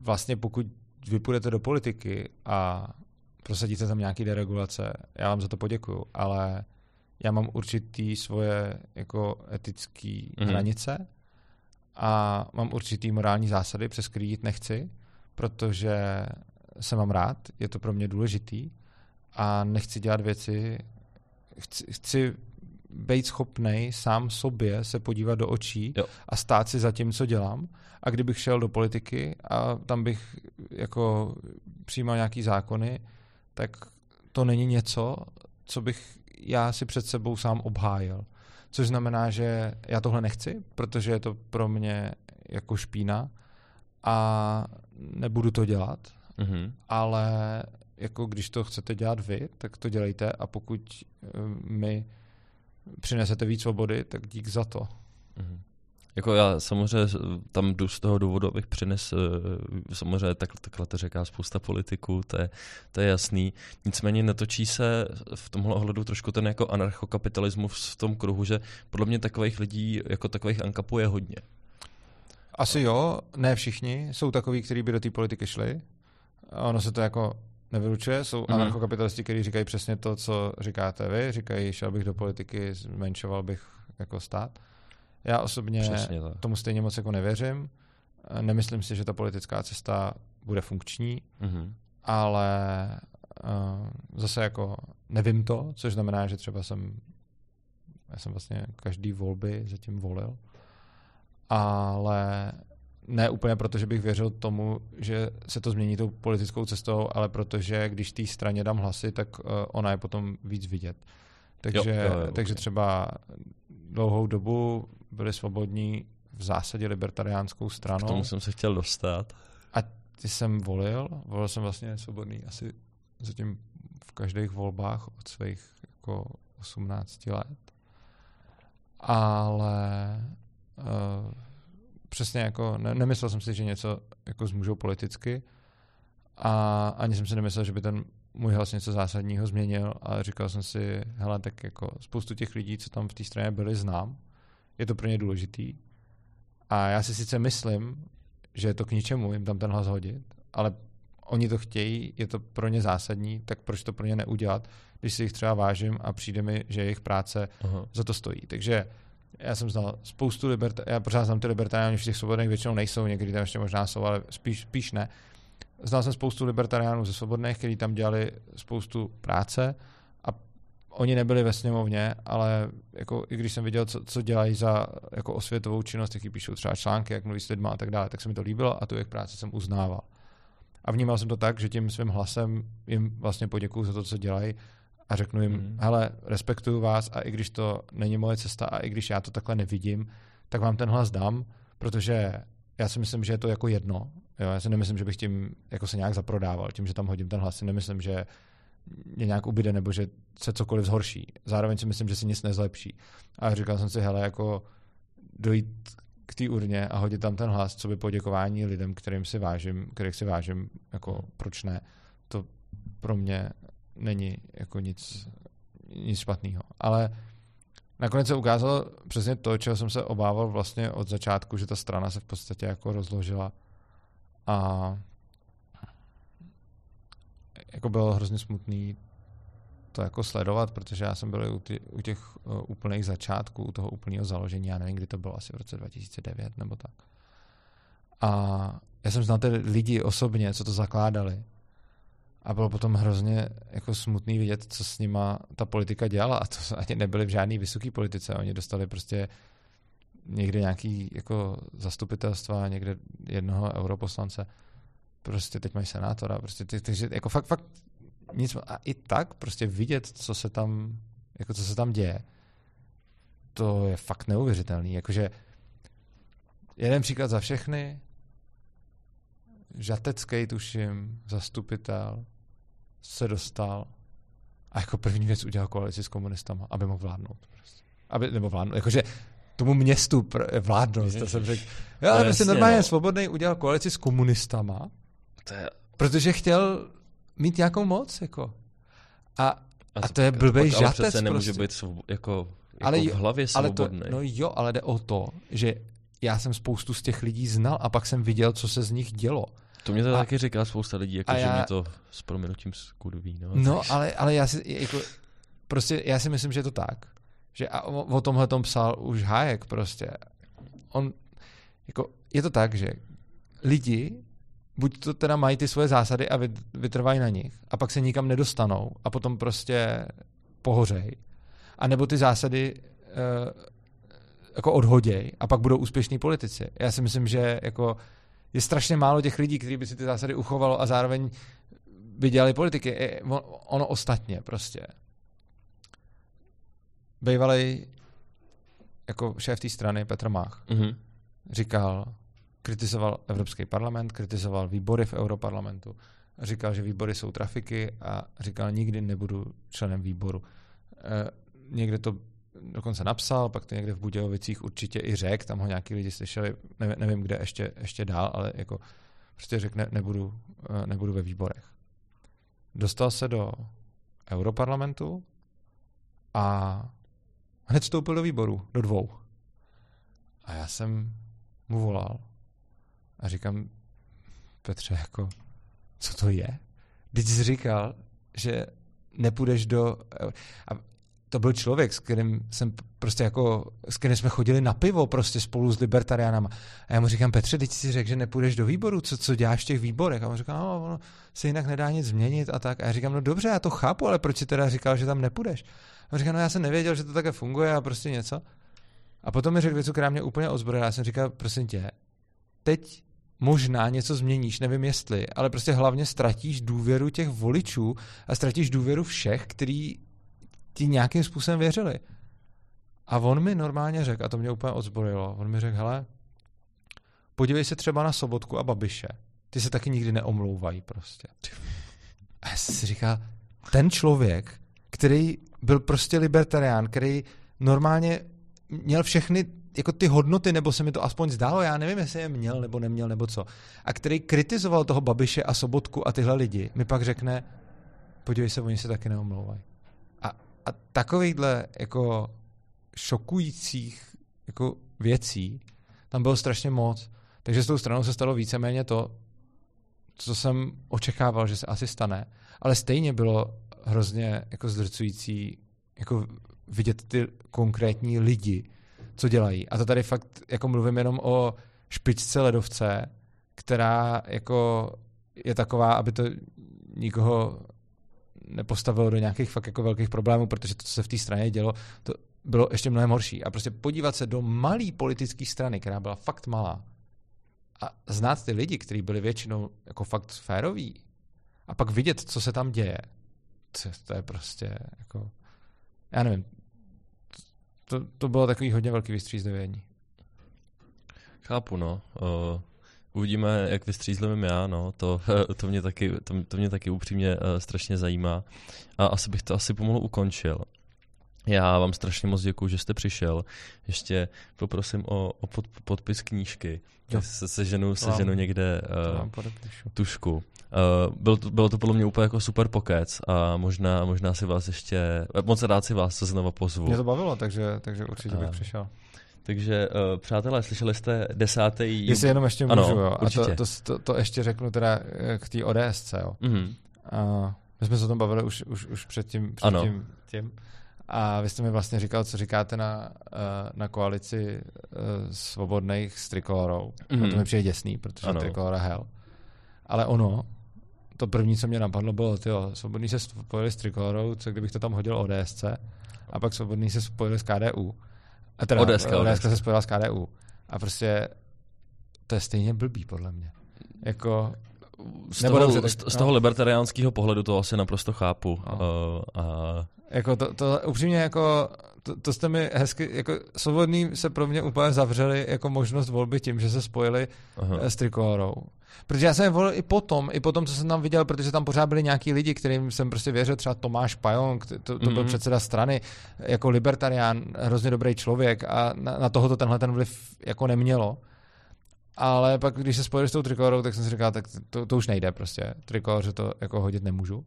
vlastně pokud vy půjdete do politiky a prosadíte tam nějaký deregulace, já vám za to poděkuju, ale já mám určitý svoje jako etické Mhm. hranice a mám určitý morální zásady, přes který jít nechci, protože se mám rád, je to pro mě důležitý a nechci dělat věci, chci, chci být schopnej sám sobě se podívat do očí Jo. a stát si za tím, co dělám. A kdybych šel do politiky a tam bych jako přijímal nějaký zákony, tak to není něco, co bych já si před sebou sám obhájil. Což znamená, že já tohle nechci, protože je to pro mě jako špína a nebudu to dělat, Mhm. ale jako když to chcete dělat vy, tak to dělejte a pokud eh, přinesete víc svobody, tak dík za to. Mhm. Jako já samozřejmě tam jdu z toho důvodu, abych přines, samozřejmě tak, takhle to říká spousta politiků, to je, to je jasný. Nicméně netočí se v tomhle ohledu trošku ten jako anarchokapitalismus v tom kruhu, že podle mě takových lidí, jako takových ankapů je hodně. Asi jo, ne všichni. Jsou takový, kteří by do té politiky šli. Ono se to jako nevylučuje. Jsou Mhm. mm-hmm. anarchokapitalisti, kteří říkají přesně to, co říkáte vy. Říkají, šel bych do politiky, zmenšoval bych jako stát. Já osobně Přesně tak. tomu stejně moc jako nevěřím. Nemyslím si, že ta politická cesta bude funkční, Mhm. ale uh, zase jako nevím to, což znamená, že třeba jsem já jsem vlastně každý volby zatím volil, ale ne úplně proto, že bych věřil tomu, že se to změní tou politickou cestou, ale protože když té straně dám hlasy, tak uh, ona je potom víc vidět. Takže, Jo, jo, jo, takže ok. třeba dlouhou dobu byli svobodní v zásadě libertariánskou K stranou. tomu jsem se chtěl dostat. Ty jsem volil, volil jsem vlastně svobodný asi zatím v každých volbách od svých jako 18 let. Ale uh, přesně jako ne, nemyslel jsem si, že něco jako zmůžou politicky a ani jsem si nemyslel, že by ten můj hlas něco zásadního změnil, ale říkal jsem si, hele, tak jako spoustu těch lidí, co tam v té straně byli, znám. Je to pro ně důležitý. A já si sice myslím, že je to k ničemu jim tam ten hlas hodit, ale oni to chtějí, je to pro ně zásadní, tak proč to pro ně neudělat, když si jich třeba vážím a přijde mi, že jejich práce Aha. za to stojí. Takže já jsem znal spoustu liberta, já pořád znám ty libertariány, v těch svobodných většinou nejsou, někdy tam ještě možná jsou, ale spíš, spíš ne. Znal jsem spoustu libertariánů ze svobodných, kteří tam dělali spoustu práce a oni nebyli ve sněmovně, ale jako, i když jsem viděl, co, co dělají za jako osvětovou činnost, jaký píšou třeba články, jak mluví s lidma a tak dále, tak se mi to líbilo a tu jejich práci jsem uznával. A vnímal jsem to tak, že tím svým hlasem jim vlastně poděkuju za to, co dělají a řeknu jim, Mhm. mm. hele, respektuju vás a i když to není moje cesta a i když já to takhle nevidím, tak vám ten hlas dám, protože já si myslím, že je to jako jedno. Jo, já si nemyslím, že bych tím jako se nějak zaprodával, tím, že tam hodím ten hlas, si nemyslím, že mě nějak ubyde nebo že se cokoliv zhorší. Zároveň si myslím, že si nic nezlepší. A říkal jsem si, hele, jako dojít k té urně a hodit tam ten hlas, co by poděkování lidem, kterým si vážím, kterých si vážím, jako proč ne, to pro mě není jako nic, nic špatného. Ale nakonec se ukázalo přesně to, čeho jsem se obával vlastně od začátku, že ta strana se v podstatě jako rozložila a jako bylo hrozně smutný to jako sledovat, protože já jsem byl u, u těch uh, úplných začátků, u toho úplného založení, já nevím, kdy to bylo, asi v roce 2009 nebo tak. A já jsem znal ty lidi osobně, co to zakládali. A bylo potom hrozně jako smutný vidět, co s nima ta politika dělala. A to [LAUGHS] ani nebyli v žádný vysoký politice. Oni dostali prostě někde nějaký jako zastupitelstva, někde jednoho europoslance. Prostě teď mají senátora. Prostě ty, takže jako fakt, fakt nic. A i tak prostě vidět, co se tam, jako co se tam děje, to je fakt neuvěřitelný. Jakože jeden příklad za všechny, Žatecký, tuším, zastupitel, se dostal a jako první věc udělal koalici s komunistama, aby mohl vládnout. Prostě. Aby, nebo vládnout, jakože tomu městu pr- vládnout, to jsem řekl. Já no, prostě normálně no. svobodný udělal koalici s komunistama, to je... protože chtěl mít nějakou moc, jako. A, a, a to je blbej žatec prostě. nemůže být svob, jako, jako ale v hlavě svobodný. Ale to, no jo, ale jde o to, že já jsem spoustu z těch lidí znal a pak jsem viděl, co se z nich dělo. To mě to a, taky říká spousta lidí, jako, že já, mě to s proměnutím skuduví. No, no ale, ale já si, jako, prostě já si myslím, že je to tak. Že a o, o tomhle tom psal už Hayek prostě. On, jako, je to tak, že lidi buď to teda mají ty svoje zásady a vytrvají na nich a pak se nikam nedostanou a potom prostě pohořej. A nebo ty zásady uh, jako odhoděj a pak budou úspěšní politici. Já si myslím, že jako je strašně málo těch lidí, kteří by si ty zásady uchovalo a zároveň by dělali politiky. Ono ostatně prostě. Bývalý jako šéf té strany Petr Mach mm-hmm. říkal, kritizoval Evropský parlament, kritizoval výbory v Europarlamentu, říkal, že výbory jsou trafiky a říkal, nikdy nebudu členem výboru. E, někde to dokonce napsal, pak to někde v Budějovicích určitě i řekl, tam ho nějaký lidi slyšeli, nevím, nevím kde ještě, ještě dál, ale jako prostě řekl, ne, nebudu, eh, nebudu ve výborech. Dostal se do Europarlamentu a hned vstoupil do výboru, do dvou. A já jsem mu volal a říkám, Petře, jako, co to je? Teď jsi říkal, že nepůjdeš do... A to byl člověk, s kterým jsem prostě jako, s kterým jsme chodili na pivo prostě spolu s libertariánama. A já mu říkám, Petře, teď si řekl, že nepůjdeš do výboru, co, co děláš v těch výborech? A on říká, no, ono se jinak nedá nic změnit a tak. A já říkám, no dobře, já to chápu, ale proč jsi teda říkal, že tam nepůjdeš? A on říká, no já jsem nevěděl, že to také funguje a prostě něco. A potom mi řekl věc, která mě úplně ozbrojila. Já jsem říkal, prosím tě, teď možná něco změníš, nevím jestli, ale prostě hlavně ztratíš důvěru těch voličů a ztratíš důvěru všech, který ti nějakým způsobem věřili. A on mi normálně řekl, a to mě úplně odzbrojilo, on mi řekl, hele, podívej se třeba na Sobotku a Babiše. Ty se taky nikdy neomlouvají prostě. A já si říkal, ten člověk, který byl prostě libertarián, který normálně měl všechny jako ty hodnoty, nebo se mi to aspoň zdálo, já nevím, jestli je měl nebo neměl, nebo co, a který kritizoval toho Babiše a Sobotku a tyhle lidi, mi pak řekne, podívej se, oni se taky neomlouvají. A, takovýchhle jako šokujících jako věcí tam bylo strašně moc. Takže s tou stranou se stalo víceméně to, co jsem očekával, že se asi stane, ale stejně bylo hrozně jako zdrcující jako vidět ty konkrétní lidi, co dělají. A to tady fakt jako mluvím jenom o špičce ledovce, která jako je taková, aby to nikoho nepostavilo do nějakých fakt jako velkých problémů, protože to, co se v té straně dělo, to bylo ještě mnohem horší. A prostě podívat se do malé politické strany, která byla fakt malá, a znát ty lidi, kteří byli většinou jako fakt féroví, a pak vidět, co se tam děje, to, to je prostě jako, já nevím, to, to bylo takový hodně velký vystřízlivění. Chápu, no. Uh, uvidíme, jak vystřízlivím já, no. To, [LAUGHS] to, mě taky, to, to mě taky upřímně uh, strašně zajímá. A asi bych to asi pomalu ukončil. Já vám strašně moc děkuji, že jste přišel. Ještě poprosím o, o pod, podpis knížky. Jo. Se seženu, seženu Wow. někde uh, tušku. Uh, bylo, to, bylo to podle mě úplně jako super pokec a možná, možná si vás ještě, moc rád si vás znova pozvu. Mě to bavilo, takže, takže určitě bych A- přišel. Takže uh, přátelé, slyšeli jste desátý... Jestli jenom ještě Ano, můžu, jo. A určitě. to, to, to, to, ještě řeknu teda eh, k té ODSC, jo. Mhm. A my jsme se o tom bavili už, už, už předtím, Ano. předtím tím. A vy jste mi vlastně říkal, co říkáte na, eh, na koalici svobodných s Trikolorou. Mhm. Mm. To mi přijde děsný, protože Ano. Trikolora hell. Ale ono, to první, co mě napadlo, bylo, tyjo, svobodní se spojili s Trikolorou, co kdybych to tam hodil ODSC, a pak svobodní se spojili s KDU. A teda ODS, ODS se spojila s KDU. A prostě to je stejně blbý, podle mě. Jako, Z nebo toho, dobře, tak- z, z no. toho libertariánského pohledu to asi naprosto chápu. No. Uh, a Jako to, to upřímně jako, to, to jste mi hezky, jako svobodný se pro mě úplně zavřeli jako možnost volby tím, že se spojili aha. s Trikolorou. Protože já jsem je volil i potom, i potom, co jsem tam viděl, protože tam pořád byli nějaký lidi, kterým jsem prostě věřil, třeba Tomáš Pajong, to, to byl Mhm. předseda strany, jako libertarián, hrozně dobrý člověk a na, na tohoto tenhle ten vliv jako nemělo. Ale pak, když se spojili s tou trikolorou, tak jsem si říkal, tak to, to už nejde prostě. Trikoloře to jako hodit nemůžu.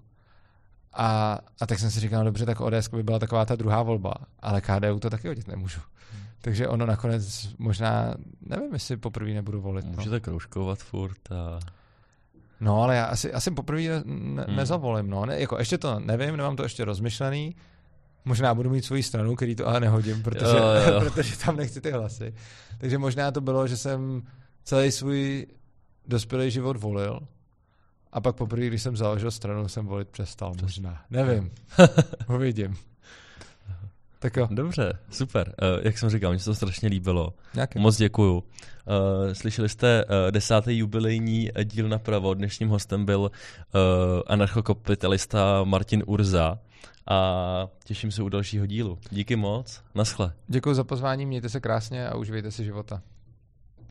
A, a tak jsem si říkal, no dobře, tak ODS by byla taková ta druhá volba, ale KDU to taky hodit nemůžu. Takže ono nakonec možná, nevím, jestli poprvé nebudu volit. No. Můžete kroužkovat furt a... No, ale já asi, asi poprvé ne, ne, Hmm. nezavolím, no. Ne, jako ještě to nevím, nemám to ještě rozmyšlený. Možná budu mít svoji stranu, který to ale nehodím, protože, Jo, jo. [LAUGHS] protože tam nechci ty hlasy. Takže možná to bylo, že jsem celý svůj dospělý život volil a pak poprvé, když jsem založil stranu, jsem volit přestal. Možná. Nevím. [LAUGHS] Uvidím. Tak jo, Dobře, super. Uh, jak jsem říkal, mně se to strašně líbilo. nějaký. Moc děkuju. Uh, slyšeli jste uh, desátý jubilejní díl napravo. Dnešním hostem byl uh, anarchokapitalista Martin Urza a těším se u dalšího dílu. Díky moc, naschle. Děkuji za pozvání, mějte se krásně a užívejte si života.